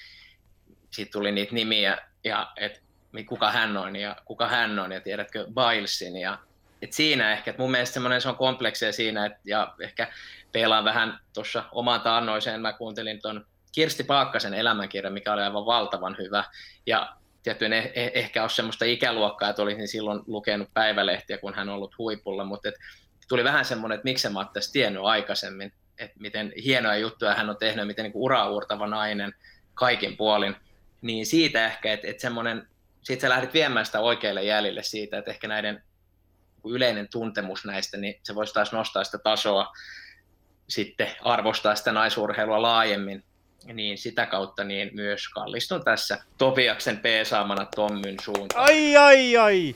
sitten tuli niitä nimiä ja että kuka hän on ja kuka hän on ja tiedätkö Bilesin ja et siinä ehkä, että mun mielestä semmoinen se on kompleksia siinä, että, ja ehkä pelaan vähän tuossa omaan taannoiseen, mä kuuntelin tuon Kirsti Paakkasen elämänkirja, mikä oli aivan valtavan hyvä, ja tietty en eh- ehkä ole semmoista ikäluokkaa, että olisin silloin lukenut päivälehtiä, kun hän on ollut huipulla, mutta et tuli vähän semmoinen, että miksi mä ottaisin tiennyt aikaisemmin, että miten hienoja juttuja hän on tehnyt, miten niin uraa uurtava nainen kaikin puolin, niin siitä ehkä, että, että semmoinen, siitä sä lähdit viemään sitä oikeille jäljille siitä, että ehkä näiden yleinen tuntemus näistä, niin se voisi taas nostaa sitä tasoa, sitten arvostaa sitä naisurheilua laajemmin, niin sitä kautta niin myös kallistun tässä Topiaksen P-saamana Tommyn suuntaan. Ai, ai, ai!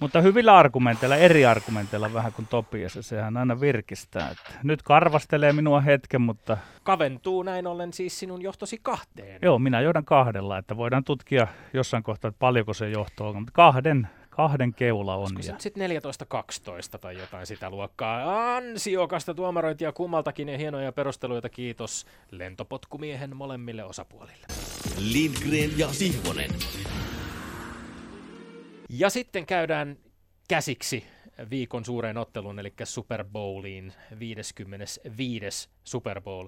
Mutta hyvillä argumenteilla, eri argumenteilla vähän kuin Topias, sehän aina virkistää. Että nyt karvastelee minua hetken, mutta... Kaventuu näin ollen siis sinun johtosi kahteen. Joo, minä johdan kahdella, että voidaan tutkia jossain kohtaa, että paljonko se johto on, mutta kahden, kahden keula on. Sitten 14-12 tai jotain sitä luokkaa. Ansiokasta tuomarointia kummaltakin ja hienoja perusteluita. Kiitos lentopotkumiehen molemmille osapuolille. Lindgren ja Sihvonen. Ja sitten käydään käsiksi viikon suureen otteluun, eli Super Bowliin, 55. Super Bowl.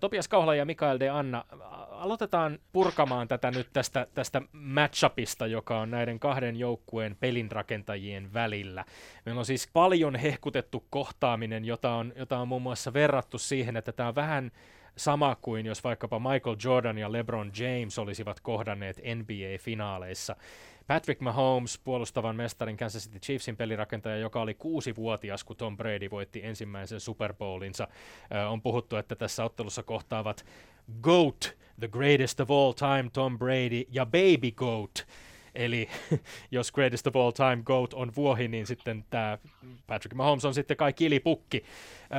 Topias Kauhala ja Mikael de Anna, aloitetaan purkamaan tätä nyt tästä, tästä matchupista, joka on näiden kahden joukkueen pelinrakentajien välillä. Meillä on siis paljon hehkutettu kohtaaminen, jota on, jota on muun muassa verrattu siihen, että tämä on vähän sama kuin jos vaikkapa Michael Jordan ja LeBron James olisivat kohdanneet NBA-finaaleissa. Patrick Mahomes, puolustavan mestarin Kansas City Chiefsin pelirakentaja, joka oli kuusi-vuotias, kun Tom Brady voitti ensimmäisen Super Bowlinsa. on puhuttu, että tässä ottelussa kohtaavat GOAT, the greatest of all time, Tom Brady, ja Baby GOAT, Eli *laughs* jos greatest of all time GOAT on vuohi, niin sitten tämä Patrick Mahomes on sitten kai kilipukki.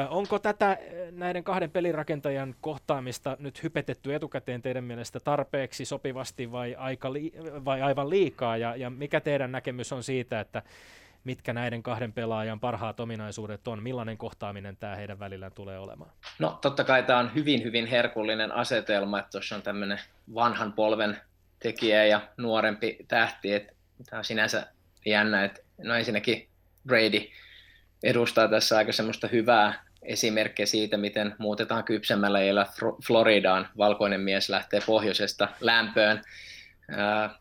onko tätä näiden kahden pelirakentajan kohtaamista nyt hypetetty etukäteen teidän mielestä tarpeeksi sopivasti vai, aika li- vai aivan liikaa? Ja, ja mikä teidän näkemys on siitä, että mitkä näiden kahden pelaajan parhaat ominaisuudet on, millainen kohtaaminen tämä heidän välillään tulee olemaan? No totta kai tämä on hyvin, hyvin herkullinen asetelma, että tuossa on tämmöinen vanhan polven tekijä ja nuorempi tähti. Että tämä on sinänsä jännä, että no ensinnäkin Brady edustaa tässä aika semmoista hyvää esimerkkiä siitä, miten muutetaan kypsemmällä iällä Floridaan. Valkoinen mies lähtee pohjoisesta lämpöön.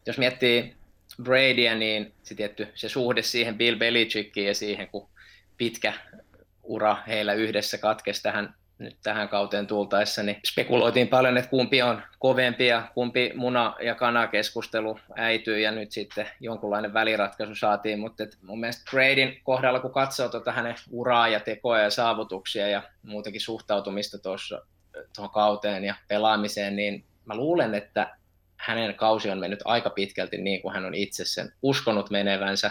Jos miettii Bradya, niin se, tietty, se suhde siihen Bill Belichickiin ja siihen, kun pitkä ura heillä yhdessä katkesi tähän nyt tähän kauteen tultaessa, niin spekuloitiin paljon, että kumpi on kovempi ja kumpi muna- ja kanakeskustelu äityy ja nyt sitten jonkunlainen väliratkaisu saatiin, mutta et mun mielestä Bradyn kohdalla, kun katsoo tuota hänen uraa ja tekoja ja saavutuksia ja muutenkin suhtautumista tuossa tuohon kauteen ja pelaamiseen, niin mä luulen, että hänen kausi on mennyt aika pitkälti niin kuin hän on itse sen uskonut menevänsä.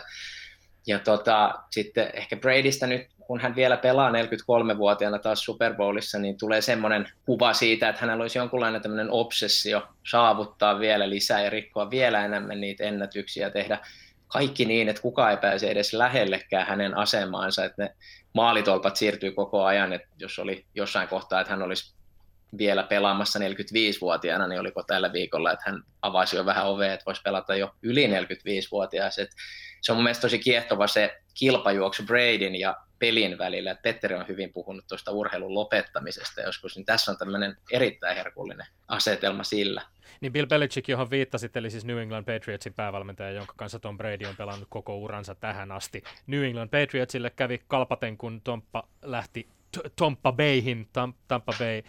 Ja tota, sitten ehkä Bradystä nyt kun hän vielä pelaa 43-vuotiaana taas Super Bowlissa, niin tulee semmoinen kuva siitä, että hänellä olisi jonkunlainen tämmöinen obsessio saavuttaa vielä lisää ja rikkoa vielä enemmän niitä ennätyksiä tehdä kaikki niin, että kukaan ei pääse edes lähellekään hänen asemaansa, että ne maalitolpat siirtyy koko ajan, että jos oli jossain kohtaa, että hän olisi vielä pelaamassa 45-vuotiaana, niin oliko tällä viikolla, että hän avasi jo vähän ovea, että voisi pelata jo yli 45-vuotias. Että se on mun mielestä tosi kiehtova se kilpajuoksu Bradyn ja pelin välillä. että Petteri on hyvin puhunut tuosta urheilun lopettamisesta joskus, niin tässä on tämmöinen erittäin herkullinen asetelma sillä. Niin Bill Belichick, johon viittasit, eli siis New England Patriotsin päävalmentaja, jonka kanssa Tom Brady on pelannut koko uransa tähän asti. New England Patriotsille kävi kalpaten, kun Tomppa lähti Tompa Bayhin, Tampa Bay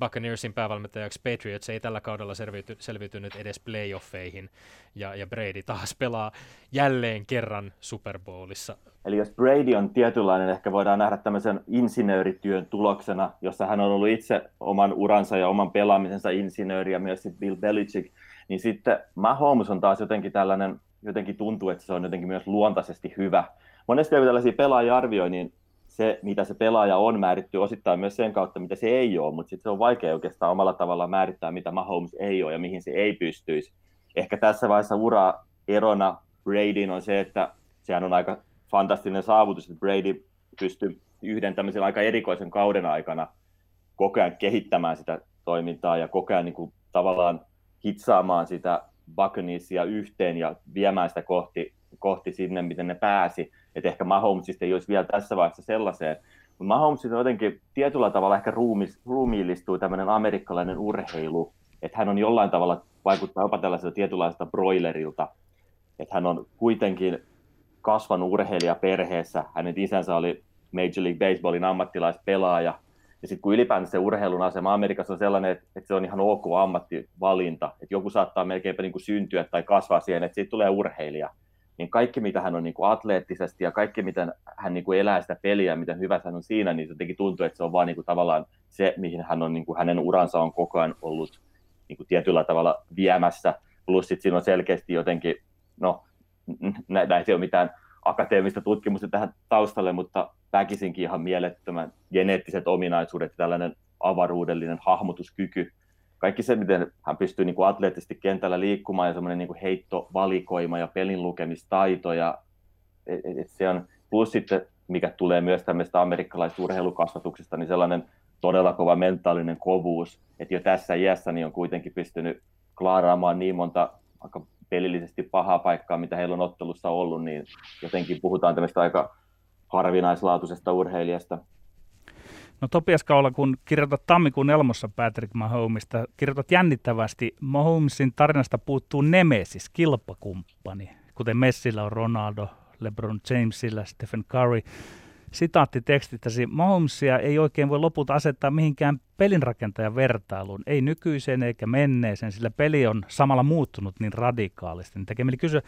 Buccaneersin päävalmentajaksi Patriots ei tällä kaudella selviyty, selviytynyt edes playoffeihin, ja, ja Brady taas pelaa jälleen kerran Super Bowlissa. Eli jos Brady on tietynlainen, ehkä voidaan nähdä tämmöisen insinöörityön tuloksena, jossa hän on ollut itse oman uransa ja oman pelaamisensa insinööri ja myös Bill Belichick, niin sitten Mahomes on taas jotenkin tällainen, jotenkin tuntuu, että se on jotenkin myös luontaisesti hyvä. Monesti kun tällaisia pelaajia arvioi, niin se, mitä se pelaaja on, määrittyy osittain myös sen kautta, mitä se ei ole, mutta sitten se on vaikea oikeastaan omalla tavallaan määrittää, mitä Mahomes ei ole ja mihin se ei pystyisi. Ehkä tässä vaiheessa ura erona Bradyn on se, että sehän on aika fantastinen saavutus, että Brady pystyy yhden tämmöisen aika erikoisen kauden aikana koko ajan kehittämään sitä toimintaa ja koko ajan niin kuin, tavallaan hitsaamaan sitä Buccaneersia yhteen ja viemään sitä kohti, kohti sinne, miten ne pääsi. Että ehkä Mahomesista ei olisi vielä tässä vaiheessa sellaiseen. Mutta Mahomesista jotenkin tietyllä tavalla ehkä ruumis, ruumiillistuu tämmöinen amerikkalainen urheilu, että hän on jollain tavalla vaikuttaa jopa tällaiselta tietynlaista broilerilta, että hän on kuitenkin kasvanut urheilija perheessä. Hänen isänsä oli Major League Baseballin ammattilaispelaaja. Ja sitten kun ylipäänsä se urheilun asema Amerikassa on sellainen, että, että se on ihan ok ammattivalinta, että joku saattaa melkeinpä niin kuin syntyä tai kasvaa siihen, että siitä tulee urheilija, niin kaikki mitä hän on niin kuin atleettisesti ja kaikki miten hän niin kuin elää sitä peliä, miten hyvä hän on siinä, niin se jotenkin tuntuu, että se on vaan niin kuin tavallaan se, mihin hän on, niin kuin hänen uransa on koko ajan ollut niin kuin tietyllä tavalla viemässä. Plus sitten siinä on selkeästi jotenkin, no näitä ei ole mitään akateemista tutkimusta tähän taustalle, mutta väkisinkin ihan mielettömän geneettiset ominaisuudet ja tällainen avaruudellinen hahmotuskyky. Kaikki se, miten hän pystyy niin kuin atleettisesti kentällä liikkumaan ja semmoinen niin heittovalikoima ja pelin lukemistaito. Ja, et, et se on, plus sitten, mikä tulee myös tämmöistä amerikkalaisesta urheilukasvatuksesta, niin sellainen todella kova mentaalinen kovuus, että jo tässä iässä niin on kuitenkin pystynyt klaaraamaan niin monta aika pelillisesti pahaa paikkaa, mitä heillä on ottelussa ollut, niin jotenkin puhutaan tämmöistä aika harvinaislaatuisesta urheilijasta. No Topias Kaula, kun kirjoitat tammikuun elmossa Patrick Mahomesta, kirjoitat jännittävästi, Mahomesin tarinasta puuttuu nemesis, kilpakumppani, kuten Messillä on Ronaldo, LeBron Jamesilla, Stephen Curry sitaattitekstittäsi, Mahomesia ei oikein voi lopulta asettaa mihinkään pelinrakentajan vertailuun, ei nykyiseen eikä menneeseen, sillä peli on samalla muuttunut niin radikaalisti. Niin tekee kysyä,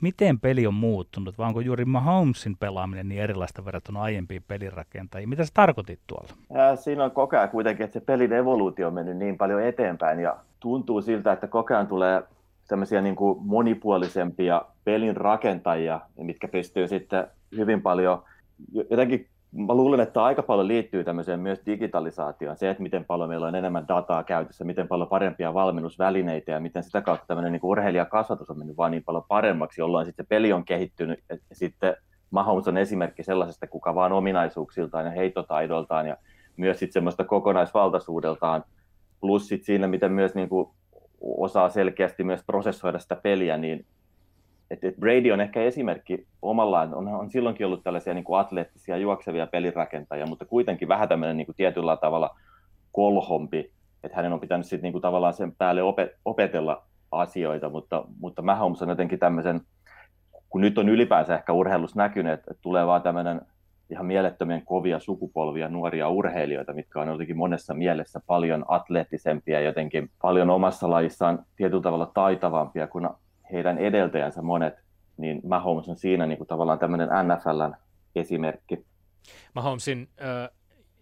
miten peli on muuttunut, vai onko juuri Mahomesin pelaaminen niin erilaista verrattuna aiempiin pelirakentajiin? Mitä sä tarkoitit tuolla? Ja siinä on koko ajan kuitenkin, että se pelin evoluutio on mennyt niin paljon eteenpäin, ja tuntuu siltä, että koko ajan tulee tämmöisiä niin kuin monipuolisempia pelin rakentajia, mitkä pystyy sitten hyvin paljon – jotenkin mä luulen, että aika paljon liittyy tämmöiseen myös digitalisaatioon, se, että miten paljon meillä on enemmän dataa käytössä, miten paljon parempia valmennusvälineitä ja miten sitä kautta tämmöinen niin urheilijakasvatus on mennyt vaan niin paljon paremmaksi, jolloin sitten peli on kehittynyt. Ja sitten Mahomes on esimerkki sellaisesta, kuka vaan ominaisuuksiltaan ja heittotaidoltaan ja myös sitten semmoista kokonaisvaltaisuudeltaan, plus sitten siinä, miten myös niin kuin osaa selkeästi myös prosessoida sitä peliä, niin että et Brady on ehkä esimerkki omallaan, on, on silloinkin ollut tällaisia niin kuin atleettisia juoksevia pelirakentajia, mutta kuitenkin vähän tämmöinen niin kuin tietyllä tavalla kolhompi, että hänen on pitänyt sitten niin tavallaan sen päälle opetella asioita, mutta, mutta Mahomes on jotenkin tämmöisen, kun nyt on ylipäänsä ehkä urheilussa näkynyt, että tulee vaan tämmöinen ihan mielettömien kovia sukupolvia nuoria urheilijoita, mitkä on jotenkin monessa mielessä paljon atleettisempia, jotenkin paljon omassa lajissaan tietyllä tavalla taitavampia kuin heidän edeltäjänsä monet, niin Mahomes on siinä niin kuin tavallaan tämmöinen NFLn esimerkki. Mahomesin äh,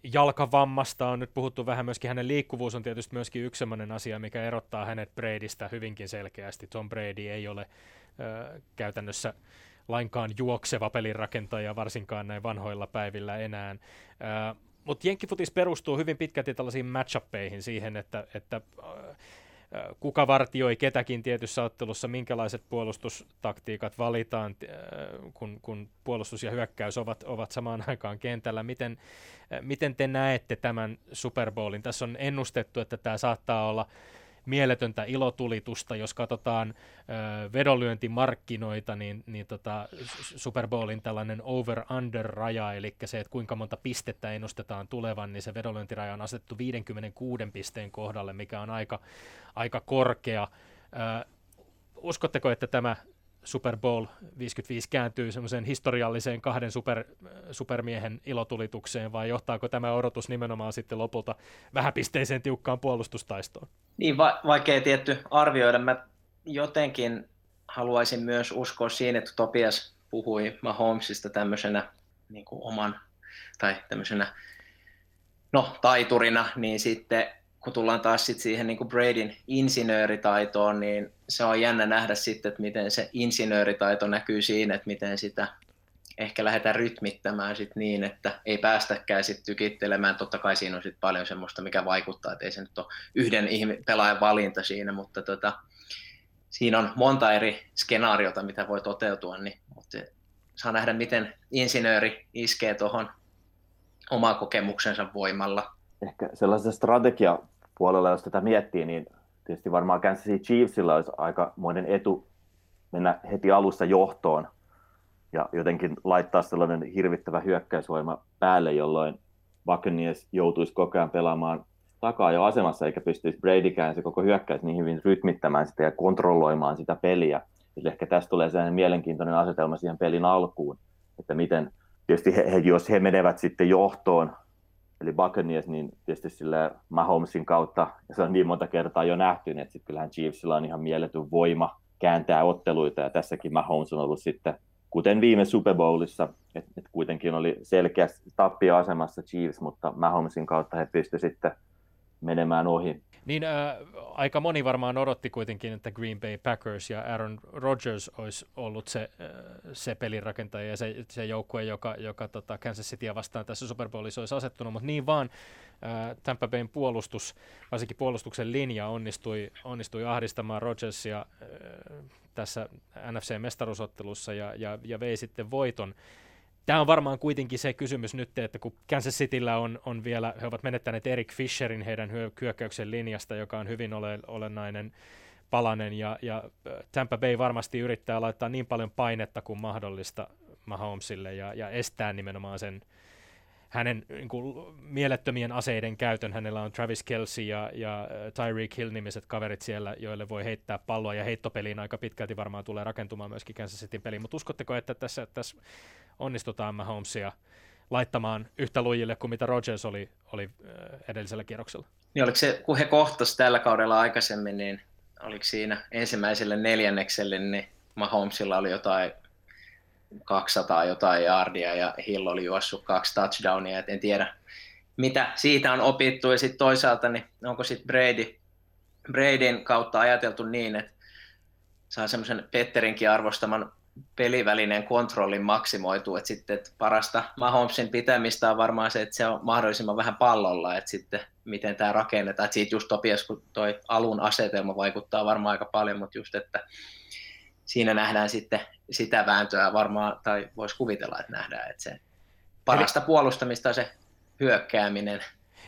jalkavammasta on nyt puhuttu vähän myöskin, hänen liikkuvuus on tietysti myöskin yksi sellainen asia, mikä erottaa hänet Bradystä hyvinkin selkeästi. Tom Brady ei ole äh, käytännössä lainkaan juokseva pelirakentaja, varsinkaan näin vanhoilla päivillä enää. Äh, Mutta Jenkkifutis perustuu hyvin pitkälti tällaisiin matchuppeihin siihen, että, että äh, kuka vartioi ketäkin tietyssä ottelussa, minkälaiset puolustustaktiikat valitaan, kun, kun puolustus ja hyökkäys ovat, ovat samaan *laughs* aikaan kentällä. Miten, miten te näette tämän Super Bowlin? Tässä on ennustettu, että tämä saattaa olla mieletöntä ilotulitusta, jos katsotaan ö, vedonlyöntimarkkinoita, niin, niin tota, Super Bowlin tällainen over-under-raja, eli se, että kuinka monta pistettä ennustetaan tulevan, niin se vedonlyöntiraja on asetettu 56 pisteen kohdalle, mikä on aika, aika korkea. Ö, uskotteko, että tämä Super Bowl 55 kääntyy semmoiseen historialliseen kahden super, supermiehen ilotulitukseen, vai johtaako tämä odotus nimenomaan sitten lopulta vähäpisteiseen tiukkaan puolustustaistoon? Niin, va- vaikea tietty arvioida. Mä jotenkin haluaisin myös uskoa siinä, että Topias puhui Mahomesista tämmöisenä niin kuin oman, tai tämmöisenä, no, taiturina, niin sitten kun tullaan taas sit siihen niin kuin insinööritaitoon, niin se on jännä nähdä sitten, että miten se insinööritaito näkyy siinä, että miten sitä ehkä lähdetään rytmittämään sit niin, että ei päästäkään sit tykittelemään. Totta kai siinä on sit paljon semmoista, mikä vaikuttaa, että ei se nyt ole yhden pelaajan valinta siinä, mutta tota, siinä on monta eri skenaariota, mitä voi toteutua, niin, mutta saa nähdä, miten insinööri iskee tuohon omaa kokemuksensa voimalla. Ehkä sellaisessa strategiapuolella, jos tätä miettii, niin tietysti varmaan Kansas City Chiefsillä olisi aikamoinen etu mennä heti alussa johtoon ja jotenkin laittaa sellainen hirvittävä hyökkäysvoima päälle, jolloin Buccaneers joutuisi koko ajan pelaamaan takaa jo asemassa, eikä pystyisi Bradykään se koko hyökkäys niin hyvin rytmittämään sitä ja kontrolloimaan sitä peliä. Eli ehkä tästä tulee sellainen mielenkiintoinen asetelma siihen pelin alkuun, että miten, tietysti he, he, jos he menevät sitten johtoon, eli Buccaneers, niin tietysti sillä Mahomesin kautta, ja se on niin monta kertaa jo nähty, niin että sitten kyllähän Chiefsillä on ihan mieletön voima kääntää otteluita, ja tässäkin Mahomes on ollut sitten kuten viime Super Bowlissa, että et kuitenkin oli selkeä tappioasemassa Chiefs, mutta Mahomesin kautta he pystyivät sitten menemään ohi. Niin äh, aika moni varmaan odotti kuitenkin, että Green Bay Packers ja Aaron Rodgers olisi ollut se, äh, se pelirakentaja ja se, se joukkue, joka, joka tota Kansas Citya vastaan tässä Super Bowlissa olisi asettunut, mutta niin vaan äh, Tampa Bayn puolustus, varsinkin puolustuksen linja onnistui, onnistui ahdistamaan Rodgersia äh, tässä NFC-mestaruusottelussa ja, ja, ja vei sitten voiton tämä on varmaan kuitenkin se kysymys nyt, että kun Kansas Cityllä on, on vielä, he ovat menettäneet Erik Fisherin heidän hyökkäyksen linjasta, joka on hyvin ole, olennainen palanen, ja, ja Tampa Bay varmasti yrittää laittaa niin paljon painetta kuin mahdollista Mahomesille ja, ja estää nimenomaan sen hänen niin kuin, mielettömien aseiden käytön. Hänellä on Travis Kelsey ja, ja Tyreek Hill-nimiset kaverit siellä, joille voi heittää palloa, ja heittopeliin aika pitkälti varmaan tulee rakentumaan myöskin Kansas Cityn peliin. Mutta uskotteko, että tässä, tässä onnistutaan Mahomesia laittamaan yhtä lujille kuin mitä Rogers oli, oli edellisellä kierroksella? Niin oliko se, kun he kohtasivat tällä kaudella aikaisemmin, niin oliko siinä ensimmäiselle neljännekselle, niin Mahomesilla oli jotain 200 jotain yardia ja Hill oli juossut kaksi touchdownia, et en tiedä mitä siitä on opittu. Ja sitten toisaalta niin onko sitten Brady, Bradyn kautta ajateltu niin, että saa semmoisen Petterinkin arvostaman pelivälineen kontrollin maksimoituu, että sitten että parasta Mahomesin pitämistä on varmaan se, että se on mahdollisimman vähän pallolla, että sitten miten tämä rakennetaan, että siitä just Topias, kun toi alun asetelma vaikuttaa varmaan aika paljon, mutta just, että siinä nähdään sitten sitä vääntöä varmaan, tai voisi kuvitella, että nähdään, että se parasta Eli... puolustamista on se hyökkääminen,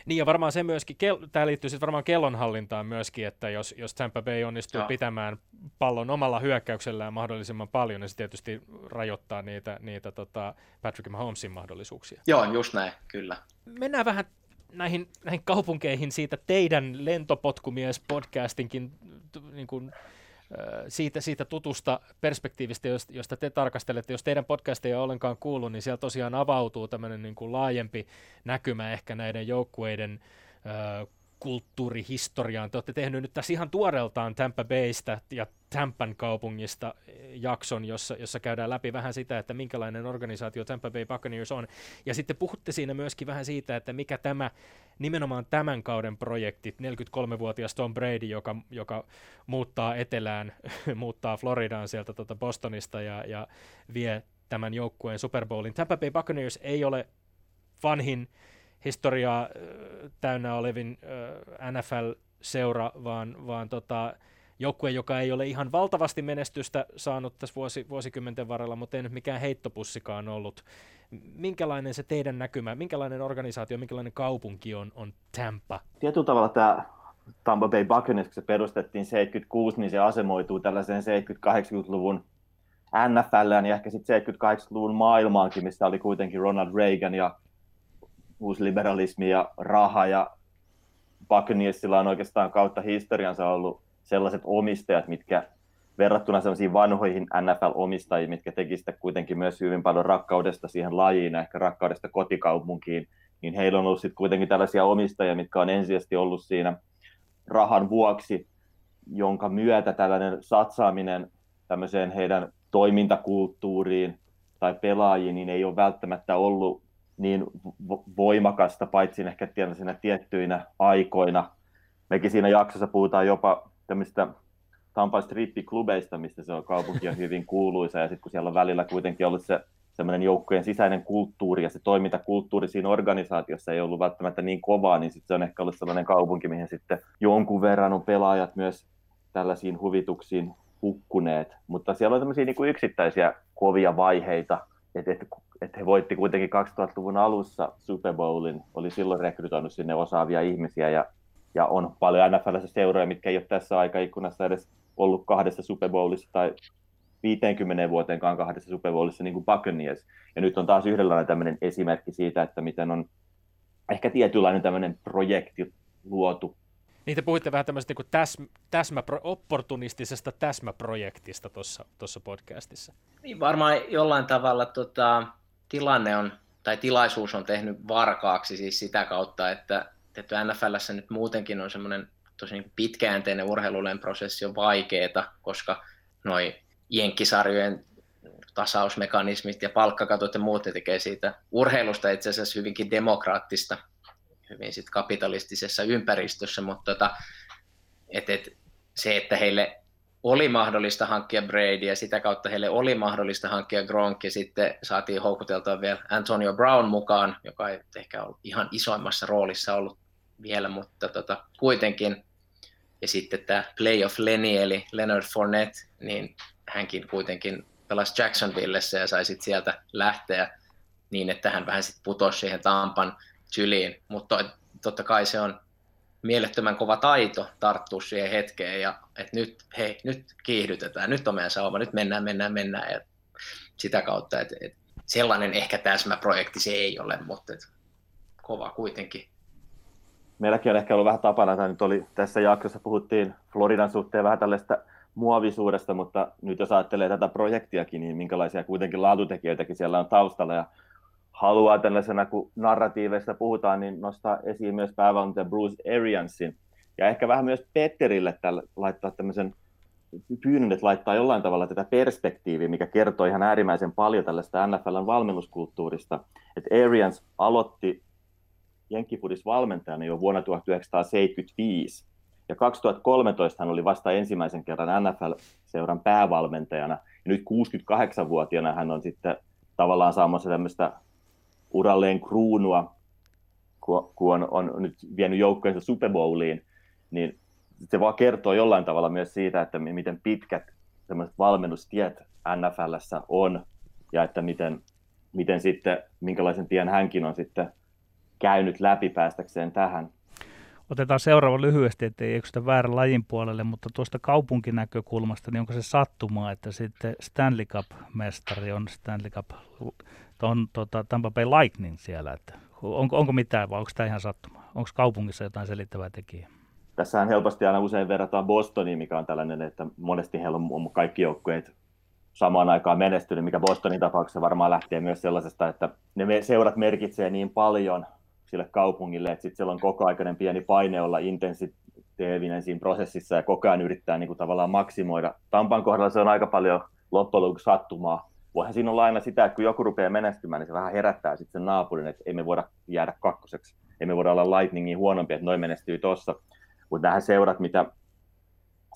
niin ja varmaan se myöskin, tämä liittyy sitten varmaan kellonhallintaan myöskin, että jos, jos Tampa Bay onnistuu Joo. pitämään pallon omalla hyökkäyksellään mahdollisimman paljon, niin se tietysti rajoittaa niitä, niitä tota Patrick Mahomesin mahdollisuuksia. Joo, just näin, kyllä. Mennään vähän näihin, näihin kaupunkeihin siitä teidän lentopotkumies-podcastinkin niin kuin, siitä, siitä tutusta perspektiivistä, josta te tarkastelette. Jos teidän podcasteja ei ollenkaan kuullut, niin siellä tosiaan avautuu tämmöinen niin kuin laajempi näkymä ehkä näiden joukkueiden kulttuurihistoriaan. Te olette tehnyt nyt tässä ihan tuoreeltaan Tampa Baystä ja Tampan kaupungista jakson, jossa, jossa käydään läpi vähän sitä, että minkälainen organisaatio Tampa Bay Buccaneers on. Ja sitten puhutte siinä myöskin vähän siitä, että mikä tämä nimenomaan tämän kauden projekti, 43-vuotias Tom Brady, joka, joka muuttaa etelään, *laughs* muuttaa Floridaan sieltä tuota Bostonista ja, ja vie tämän joukkueen Super Bowlin. Tampa Bay Buccaneers ei ole vanhin historiaa täynnä olevin NFL-seura, vaan, vaan tota, joukkue, joka ei ole ihan valtavasti menestystä saanut tässä vuosi, vuosikymmenten varrella, mutta ei nyt mikään heittopussikaan ollut. Minkälainen se teidän näkymä, minkälainen organisaatio, minkälainen kaupunki on, on Tampa? Tietyllä tavalla tämä Tampa Bay Buccaneers, kun se perustettiin 76, niin se asemoituu tällaiseen 70-80-luvun NFLään ja ehkä sitten 78-luvun maailmaankin, missä oli kuitenkin Ronald Reagan ja uusliberalismi ja raha ja Buccaneersilla on oikeastaan kautta historiansa ollut sellaiset omistajat, mitkä verrattuna sellaisiin vanhoihin NFL-omistajiin, mitkä teki sitä kuitenkin myös hyvin paljon rakkaudesta siihen lajiin ja ehkä rakkaudesta kotikaupunkiin, niin heillä on ollut sitten kuitenkin tällaisia omistajia, mitkä on ensisijaisesti ollut siinä rahan vuoksi, jonka myötä tällainen satsaaminen tämmöiseen heidän toimintakulttuuriin tai pelaajiin, niin ei ole välttämättä ollut niin voimakasta, paitsi ehkä siinä tiettyinä aikoina. Mekin siinä jaksossa puhutaan jopa tämmöistä Tampa strippiklubeista, mistä se on kaupunki on hyvin kuuluisa, ja sitten kun siellä on välillä kuitenkin ollut se semmoinen joukkojen sisäinen kulttuuri ja se toimintakulttuuri siinä organisaatiossa ei ollut välttämättä niin kovaa, niin sitten se on ehkä ollut sellainen kaupunki, mihin sitten jonkun verran on pelaajat myös tällaisiin huvituksiin hukkuneet. Mutta siellä on tämmöisiä niin kuin yksittäisiä kovia vaiheita, että et, et he voitti kuitenkin 2000-luvun alussa Super Bowlin, oli silloin rekrytoinut sinne osaavia ihmisiä ja, ja on paljon NFLssä seuroja, mitkä ei ole tässä aikaikkunassa edes ollut kahdessa Super Bowlissa tai 50 vuoteenkaan kahdessa Super Bowlissa niin kuin Buccaneers. Ja nyt on taas yhdenlainen tämmöinen esimerkki siitä, että miten on ehkä tietynlainen tämmöinen projekti luotu. Niin te puhuitte vähän tämmöisestä niin täsm, täsmä, opportunistisesta täsmäprojektista tuossa podcastissa. Niin varmaan jollain tavalla tota, tilanne on, tai tilaisuus on tehnyt varkaaksi siis sitä kautta, että, että NFLssä nyt muutenkin on semmoinen tosi niin pitkäjänteinen urheilullinen prosessi on vaikeeta, koska noin jenkkisarjojen tasausmekanismit ja palkkakatot ja muut tekee siitä urheilusta itse asiassa hyvinkin demokraattista, hyvin sit kapitalistisessa ympäristössä, mutta tota, et, et, se, että heille oli mahdollista hankkia Brady ja sitä kautta heille oli mahdollista hankkia Gronk ja sitten saatiin houkuteltua vielä Antonio Brown mukaan, joka ei ehkä ollut ihan isoimmassa roolissa ollut vielä, mutta tota, kuitenkin. Ja sitten tämä playoff Lenny eli Leonard Fournette, niin hänkin kuitenkin pelasi Jacksonvillessä ja sai sitten sieltä lähteä niin, että hän vähän sitten putosi siihen Tampan syliin. Mutta totta kai se on mielettömän kova taito tarttua siihen hetkeen ja että nyt, hei, nyt kiihdytetään, nyt on meidän sauma, nyt mennään, mennään, mennään ja sitä kautta, että, että sellainen ehkä täsmäprojekti se ei ole, mutta että kova kuitenkin. Meilläkin on ehkä ollut vähän tapana, että nyt oli tässä jaksossa puhuttiin Floridan suhteen vähän tällaista muovisuudesta, mutta nyt jos ajattelee tätä projektiakin, niin minkälaisia kuitenkin laatutekijöitäkin siellä on taustalla ja haluaa tällaisena, kun narratiiveista puhutaan, niin nostaa esiin myös päävalmentaja Bruce Ariansin. Ja ehkä vähän myös Petterille tällä, laittaa tämmöisen pyynnön, että laittaa jollain tavalla tätä perspektiiviä, mikä kertoo ihan äärimmäisen paljon tällaista NFLn valmennuskulttuurista. Että Arians aloitti Jenkkifudis valmentajana jo vuonna 1975, ja 2013 hän oli vasta ensimmäisen kerran NFL-seuran päävalmentajana, ja nyt 68-vuotiaana hän on sitten tavallaan saamassa tämmöistä uralleen kruunua, kun on, on nyt vienyt joukkojensa Super Bowliin, niin se vaan kertoo jollain tavalla myös siitä, että miten pitkät valmennustiet NFLssä on, ja että miten, miten sitten, minkälaisen tien hänkin on sitten käynyt läpi päästäkseen tähän. Otetaan seuraava lyhyesti, ettei eksytä väärän lajin puolelle, mutta tuosta kaupunkinäkökulmasta, niin onko se sattumaa, että sitten Stanley Cup-mestari on Stanley Cup, on tota, Tampa Bay Lightning siellä, että onko, onko mitään vai onko tämä ihan sattumaa? Onko kaupungissa jotain selittävää tekijää? Tässähän helposti aina usein verrataan Bostoniin, mikä on tällainen, että monesti heillä on kaikki joukkueet samaan aikaan menestynyt, mikä Bostonin tapauksessa varmaan lähtee myös sellaisesta, että ne seurat merkitsee niin paljon sille kaupungille, että sitten siellä on koko aikainen pieni paine olla intensiteevinen siinä prosessissa ja koko ajan yrittää niin kuin tavallaan maksimoida. Tampan kohdalla se on aika paljon loppujen lopuksi sattumaa. Voihan siinä olla aina sitä, että kun joku rupeaa menestymään, niin se vähän herättää sitten sen naapurin, että ei me voida jäädä kakkoseksi. Ei me voida olla Lightningin huonompi, että noin menestyy tuossa. Mutta nämä seurat, mitä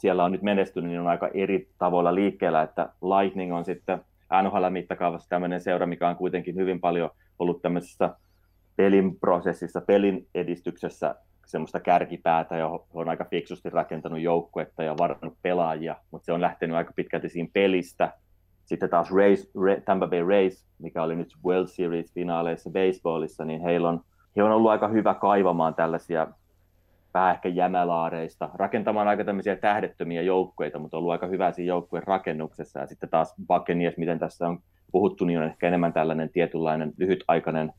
siellä on nyt menestynyt, niin on aika eri tavoilla liikkeellä, että Lightning on sitten NHL-mittakaavassa tämmöinen seura, mikä on kuitenkin hyvin paljon ollut tämmöisessä pelin prosessissa, pelin edistyksessä semmoista kärkipäätä ja on aika fiksusti rakentanut joukkuetta ja varannut pelaajia, mutta se on lähtenyt aika pitkälti siinä pelistä. Sitten taas Rays, Tampa Bay Rays, mikä oli nyt World Series-finaaleissa baseballissa, niin heillä on, he on ollut aika hyvä kaivamaan tällaisia vähän ehkä jämälaareista, rakentamaan aika tämmöisiä tähdettömiä joukkueita, mutta on ollut aika hyvä siinä joukkueen rakennuksessa. Ja sitten taas Buccaneers, miten tässä on puhuttu, niin on ehkä enemmän tällainen tietynlainen lyhytaikainen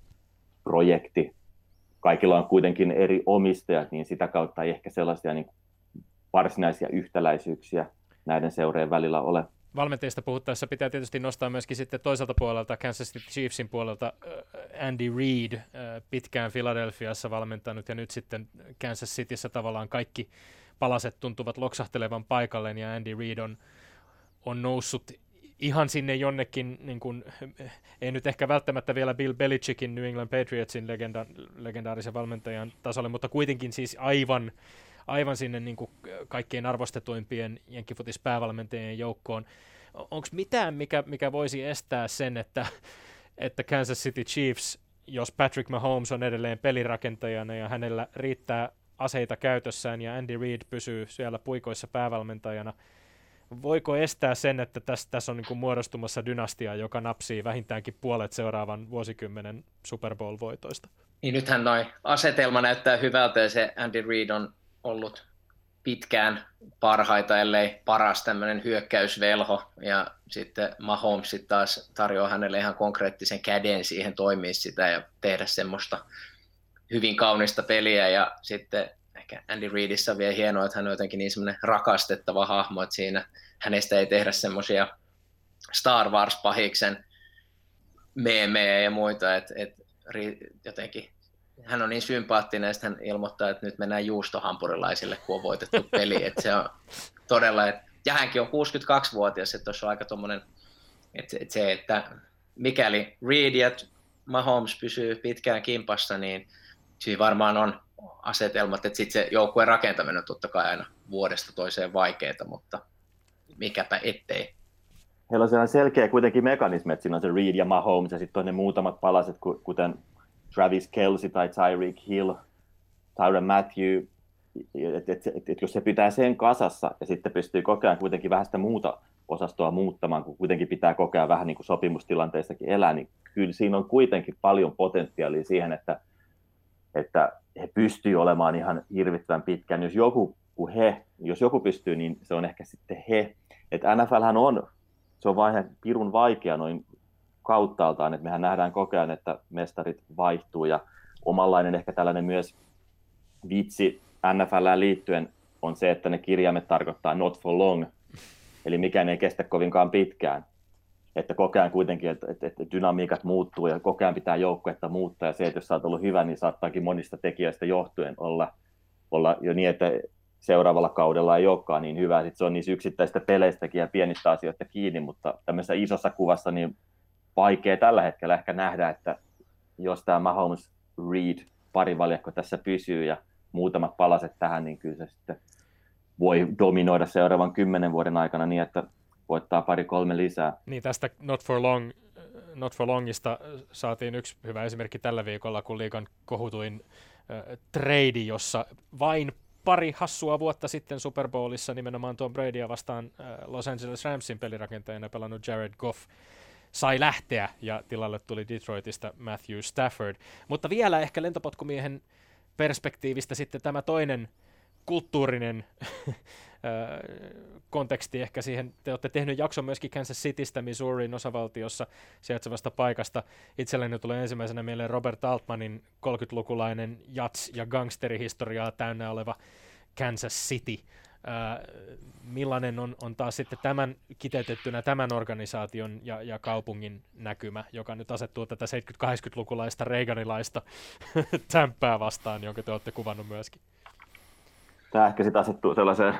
projekti. Kaikilla on kuitenkin eri omistajat, niin sitä kautta ei ehkä sellaisia niin varsinaisia yhtäläisyyksiä näiden seurojen välillä ole. Valmentajista puhuttaessa pitää tietysti nostaa myöskin sitten toiselta puolelta, Kansas City Chiefsin puolelta, äh, Andy Reid, äh, pitkään Philadelphiassa valmentanut ja nyt sitten Kansas Cityssä tavallaan kaikki palaset tuntuvat loksahtelevan paikalleen ja Andy Reid on, on noussut ihan sinne jonnekin, niin kuin, ei nyt ehkä välttämättä vielä Bill Belichickin New England Patriotsin legenda, legendaarisen valmentajan tasolle, mutta kuitenkin siis aivan, aivan sinne niin kuin kaikkein arvostetuimpien jenkkifutis päävalmentajien joukkoon. Onko mitään, mikä, mikä voisi estää sen, että että Kansas City Chiefs, jos Patrick Mahomes on edelleen pelirakentajana ja hänellä riittää aseita käytössään ja Andy Reid pysyy siellä puikoissa päävalmentajana, voiko estää sen, että tässä, tässä on niin muodostumassa dynastia, joka napsii vähintäänkin puolet seuraavan vuosikymmenen Super Bowl-voitoista? Niin nythän noin asetelma näyttää hyvältä ja se Andy Reid on ollut pitkään parhaita, ellei paras tämmöinen hyökkäysvelho, ja sitten Mahomes taas tarjoaa hänelle ihan konkreettisen käden siihen toimia sitä ja tehdä semmoista hyvin kaunista peliä, ja sitten ehkä Andy Reidissä on vielä hienoa, että hän on jotenkin niin semmoinen rakastettava hahmo, että siinä hänestä ei tehdä semmoisia Star Wars-pahiksen meemejä ja muita, että, että jotenkin hän on niin sympaattinen, että hän ilmoittaa, että nyt mennään juustohampurilaisille, kun on voitettu peli. Että se on todella, että, ja hänkin on 62-vuotias, että tuossa on aika tuommoinen, että, että se, että mikäli Reed ja Mahomes pysyy pitkään kimpassa, niin siinä varmaan on asetelmat, että sitten se joukkueen rakentaminen on totta kai aina vuodesta toiseen vaikeaa, mutta mikäpä ettei. Heillä on selkeä kuitenkin mekanismi, että siinä on se Reed ja Mahomes ja sitten on ne muutamat palaset, kuten Travis Kelsey tai Tyreek Hill, Tyron Matthew, että et, et, et, jos se pitää sen kasassa ja sitten pystyy koko ajan kuitenkin vähän sitä muuta osastoa muuttamaan, kun kuitenkin pitää koko ajan vähän niin kuin sopimustilanteissakin elää, niin kyllä siinä on kuitenkin paljon potentiaalia siihen, että, että he pystyy olemaan ihan hirvittävän pitkään. Jos joku, kun he, jos joku pystyy, niin se on ehkä sitten he. Että NFL on, se on vain pirun vaikea noin kauttaaltaan, että mehän nähdään koko ajan, että mestarit vaihtuu ja omanlainen ehkä tällainen myös vitsi NFLään liittyen on se, että ne kirjaimet tarkoittaa not for long, eli mikään ei kestä kovinkaan pitkään. Että koko kuitenkin, että, että, että dynamiikat muuttuu ja koko pitää joukkuetta muuttaa ja se, että jos sä oot ollut hyvä, niin saattaakin monista tekijöistä johtuen olla, olla jo niin, että seuraavalla kaudella ei olekaan niin hyvä. Sitten se on niissä yksittäisistä peleistäkin ja pienistä asioista kiinni, mutta tämmöisessä isossa kuvassa niin vaikea tällä hetkellä ehkä nähdä, että jos tämä Mahomes Reed parivaljakko tässä pysyy ja muutamat palaset tähän, niin kyllä se sitten voi dominoida seuraavan kymmenen vuoden aikana niin, että voittaa pari-kolme lisää. Niin tästä Not for Long Not for Longista saatiin yksi hyvä esimerkki tällä viikolla, kun liikan kohutuin äh, trade, jossa vain pari hassua vuotta sitten Super Bowlissa nimenomaan Tom Bradya vastaan äh, Los Angeles Ramsin pelirakentajana pelannut Jared Goff sai lähteä ja tilalle tuli Detroitista Matthew Stafford. Mutta vielä ehkä lentopotkumiehen perspektiivistä sitten tämä toinen kulttuurinen *laughs* konteksti ehkä siihen. Te olette tehnyt jakson myöskin Kansas Citystä, Missourin osavaltiossa sijaitsevasta paikasta. Itselleni tulee ensimmäisenä mieleen Robert Altmanin 30-lukulainen jats- ja gangsterihistoriaa täynnä oleva Kansas City – millainen on, on taas sitten tämän kiteytettynä tämän organisaation ja, ja kaupungin näkymä, joka nyt asettuu tätä 70-80-lukulaista reiganilaista *laughs* tämppää vastaan, jonka te olette kuvannut myöskin? Tämä ehkä sitten asettuu sellaiseen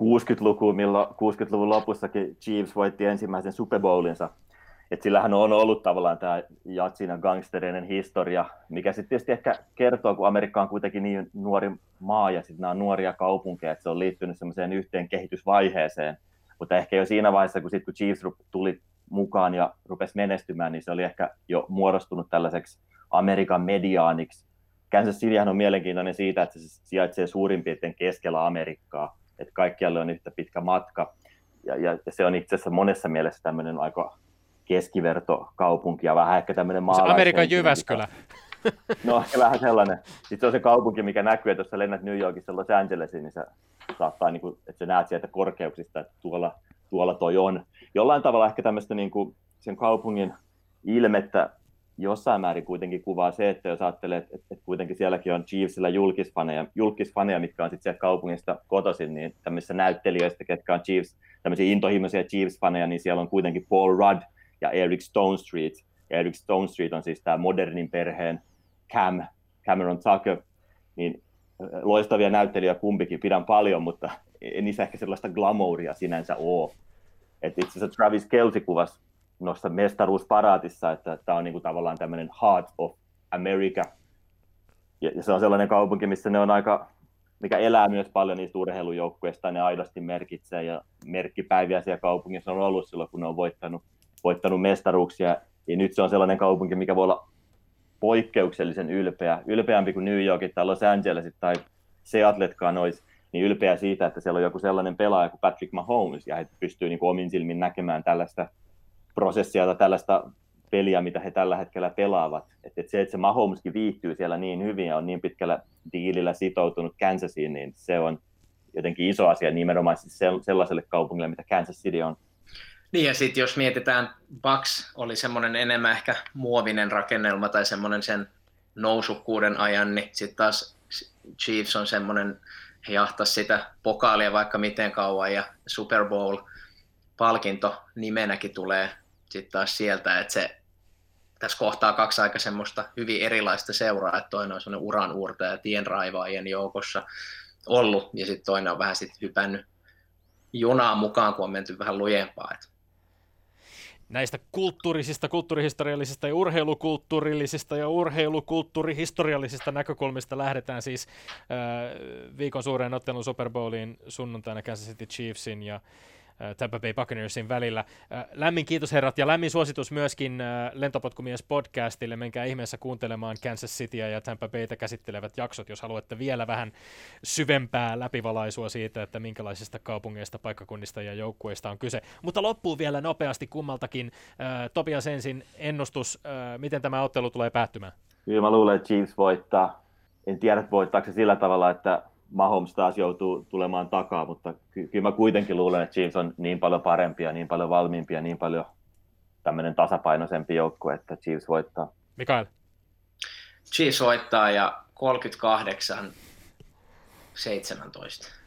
60-lukuun, milloin 60-luvun lopussakin Chiefs voitti ensimmäisen Super Bowlinsa – että sillähän on ollut tavallaan tämä jatsin ja gangsterinen historia, mikä sitten tietysti ehkä kertoo, kun Amerikka on kuitenkin niin nuori maa ja sitten nämä on nuoria kaupunkeja, että se on liittynyt semmoiseen yhteen kehitysvaiheeseen. Mutta ehkä jo siinä vaiheessa, kun, sit, kun Chiefs tuli mukaan ja rupesi menestymään, niin se oli ehkä jo muodostunut tällaiseksi Amerikan mediaaniksi. Kansas Cityhän on mielenkiintoinen siitä, että se sijaitsee suurin piirtein keskellä Amerikkaa, että kaikkialle on yhtä pitkä matka. Ja, ja se on itse asiassa monessa mielessä tämmöinen aika keskivertokaupunki ja vähän ehkä tämmöinen maalais... Amerikan Jyväskylä. *laughs* No ehkä vähän sellainen. Sitten se on se kaupunki, mikä näkyy, että jos sä lennät New Yorkissa Los Angelesiin, niin se saattaa, niin kuin, että sä näet sieltä korkeuksista, että tuolla, tuolla toi on. Jollain tavalla ehkä tämmöistä niin kuin sen kaupungin ilmettä jossain määrin kuitenkin kuvaa se, että jos ajattelee, että, että kuitenkin sielläkin on Chiefsillä julkisfaneja, julkisfaneja mitkä on sitten sieltä kaupungista kotoisin, niin tämmöisissä näyttelijöistä, ketkä on Chiefs, tämmöisiä intohimoisia Chiefs-faneja, niin siellä on kuitenkin Paul Rudd, ja Eric Stone Street. Ja Eric Stone Street on siis tämä modernin perheen Cam, Cameron Tucker, niin loistavia näyttelijä kumpikin, pidän paljon, mutta ei niissä ehkä sellaista glamouria sinänsä ole. Et itse asiassa Travis Kelce kuvasi noissa mestaruusparaatissa, että tämä on niinku tavallaan tämmöinen Heart of America. Ja, ja se on sellainen kaupunki, missä ne on aika, mikä elää myös paljon niistä urheilujoukkueista, ne aidosti merkitsee, ja merkkipäiviä siellä kaupungissa on ollut silloin, kun ne on voittanut voittanut mestaruuksia. Ja nyt se on sellainen kaupunki, mikä voi olla poikkeuksellisen ylpeä, ylpeämpi kuin New Yorkit tai Los Angeles tai Seattletkaan olisi, niin ylpeä siitä, että siellä on joku sellainen pelaaja kuin Patrick Mahomes, ja he pystyy niin kuin omin silmin näkemään tällaista prosessia tai tällaista peliä, mitä he tällä hetkellä pelaavat. Että et se, että se Mahomeskin viihtyy siellä niin hyvin ja on niin pitkällä diilillä sitoutunut Kansasiin, niin se on jotenkin iso asia nimenomaan sellaiselle kaupungille, mitä Kansas City on. Niin ja sitten jos mietitään, Bucks oli semmoinen enemmän ehkä muovinen rakennelma tai semmoinen sen nousukkuuden ajan, niin sitten taas Chiefs on semmoinen, he jahtas sitä pokaalia vaikka miten kauan ja Super Bowl palkinto nimenäkin tulee sitten taas sieltä, että se tässä kohtaa kaksi aika semmoista hyvin erilaista seuraa, että toinen on semmoinen uran uurta ja tienraivaajien joukossa ollut, ja sitten toinen on vähän sitten hypännyt junaan mukaan, kun on menty vähän lujempaa. Että näistä kulttuurisista, kulttuurihistoriallisista ja urheilukulttuurillisista ja urheilukulttuurihistoriallisista näkökulmista lähdetään siis äh, viikon suureen ottelun Super Bowliin sunnuntaina Kansas City Chiefsin ja Tampa Bay Buccaneersin välillä. Lämmin kiitos herrat ja lämmin suositus myöskin Lentopotkumies podcastille. Menkää ihmeessä kuuntelemaan Kansas Cityä ja Tampa Baytä käsittelevät jaksot, jos haluatte vielä vähän syvempää läpivalaisua siitä, että minkälaisista kaupungeista, paikkakunnista ja joukkueista on kyse. Mutta loppuu vielä nopeasti kummaltakin. Topias ensin ennustus, miten tämä ottelu tulee päättymään? Kyllä mä luulen, että Chiefs voittaa. En tiedä, voittaako se sillä tavalla, että Mahomes taas joutuu tulemaan takaa, mutta ky- kyllä mä kuitenkin luulen, että Chiefs on niin paljon parempia, niin paljon valmiimpia, niin paljon tämmöinen tasapainoisempi joukkue, että Chiefs voittaa. Mikael? Chiefs voittaa ja 38 17.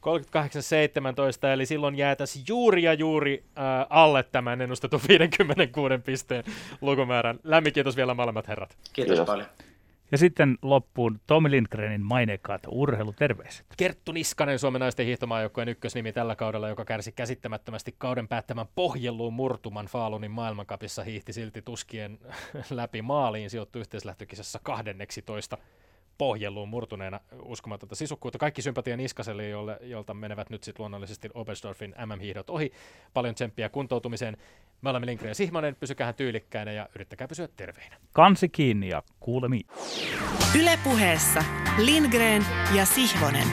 38-17, eli silloin jäätäisiin juuri ja juuri äh, alle tämän ennustetun 56 pisteen lukumäärän. Lämmin kiitos vielä molemmat herrat. Kiitos, kiitos. paljon. Ja sitten loppuun Tommi Lindgrenin maineikkaat urheiluterveiset. Kerttu Niskanen, Suomen naisten hiihtomaajoukkojen ykkösnimi tällä kaudella, joka kärsi käsittämättömästi kauden päättämän pohjelluun murtuman Faalunin maailmankapissa, hiihti silti tuskien *laughs* läpi maaliin, sijoittui yhteislähtökisessä 12 pohjelluun murtuneena uskomatonta sisukkuutta. Kaikki sympatia Niskaselle, jolle, jolta menevät nyt sitten luonnollisesti Oberstdorfin MM-hiihdot ohi. Paljon tsemppiä kuntoutumiseen. Me olemme Lindgren ja Sihmonen, pysykää tyylikkäinä ja yrittäkää pysyä terveinä. Kansi kiinni ja kuulemiin. Ylepuheessa Lindgren ja Sihvonen.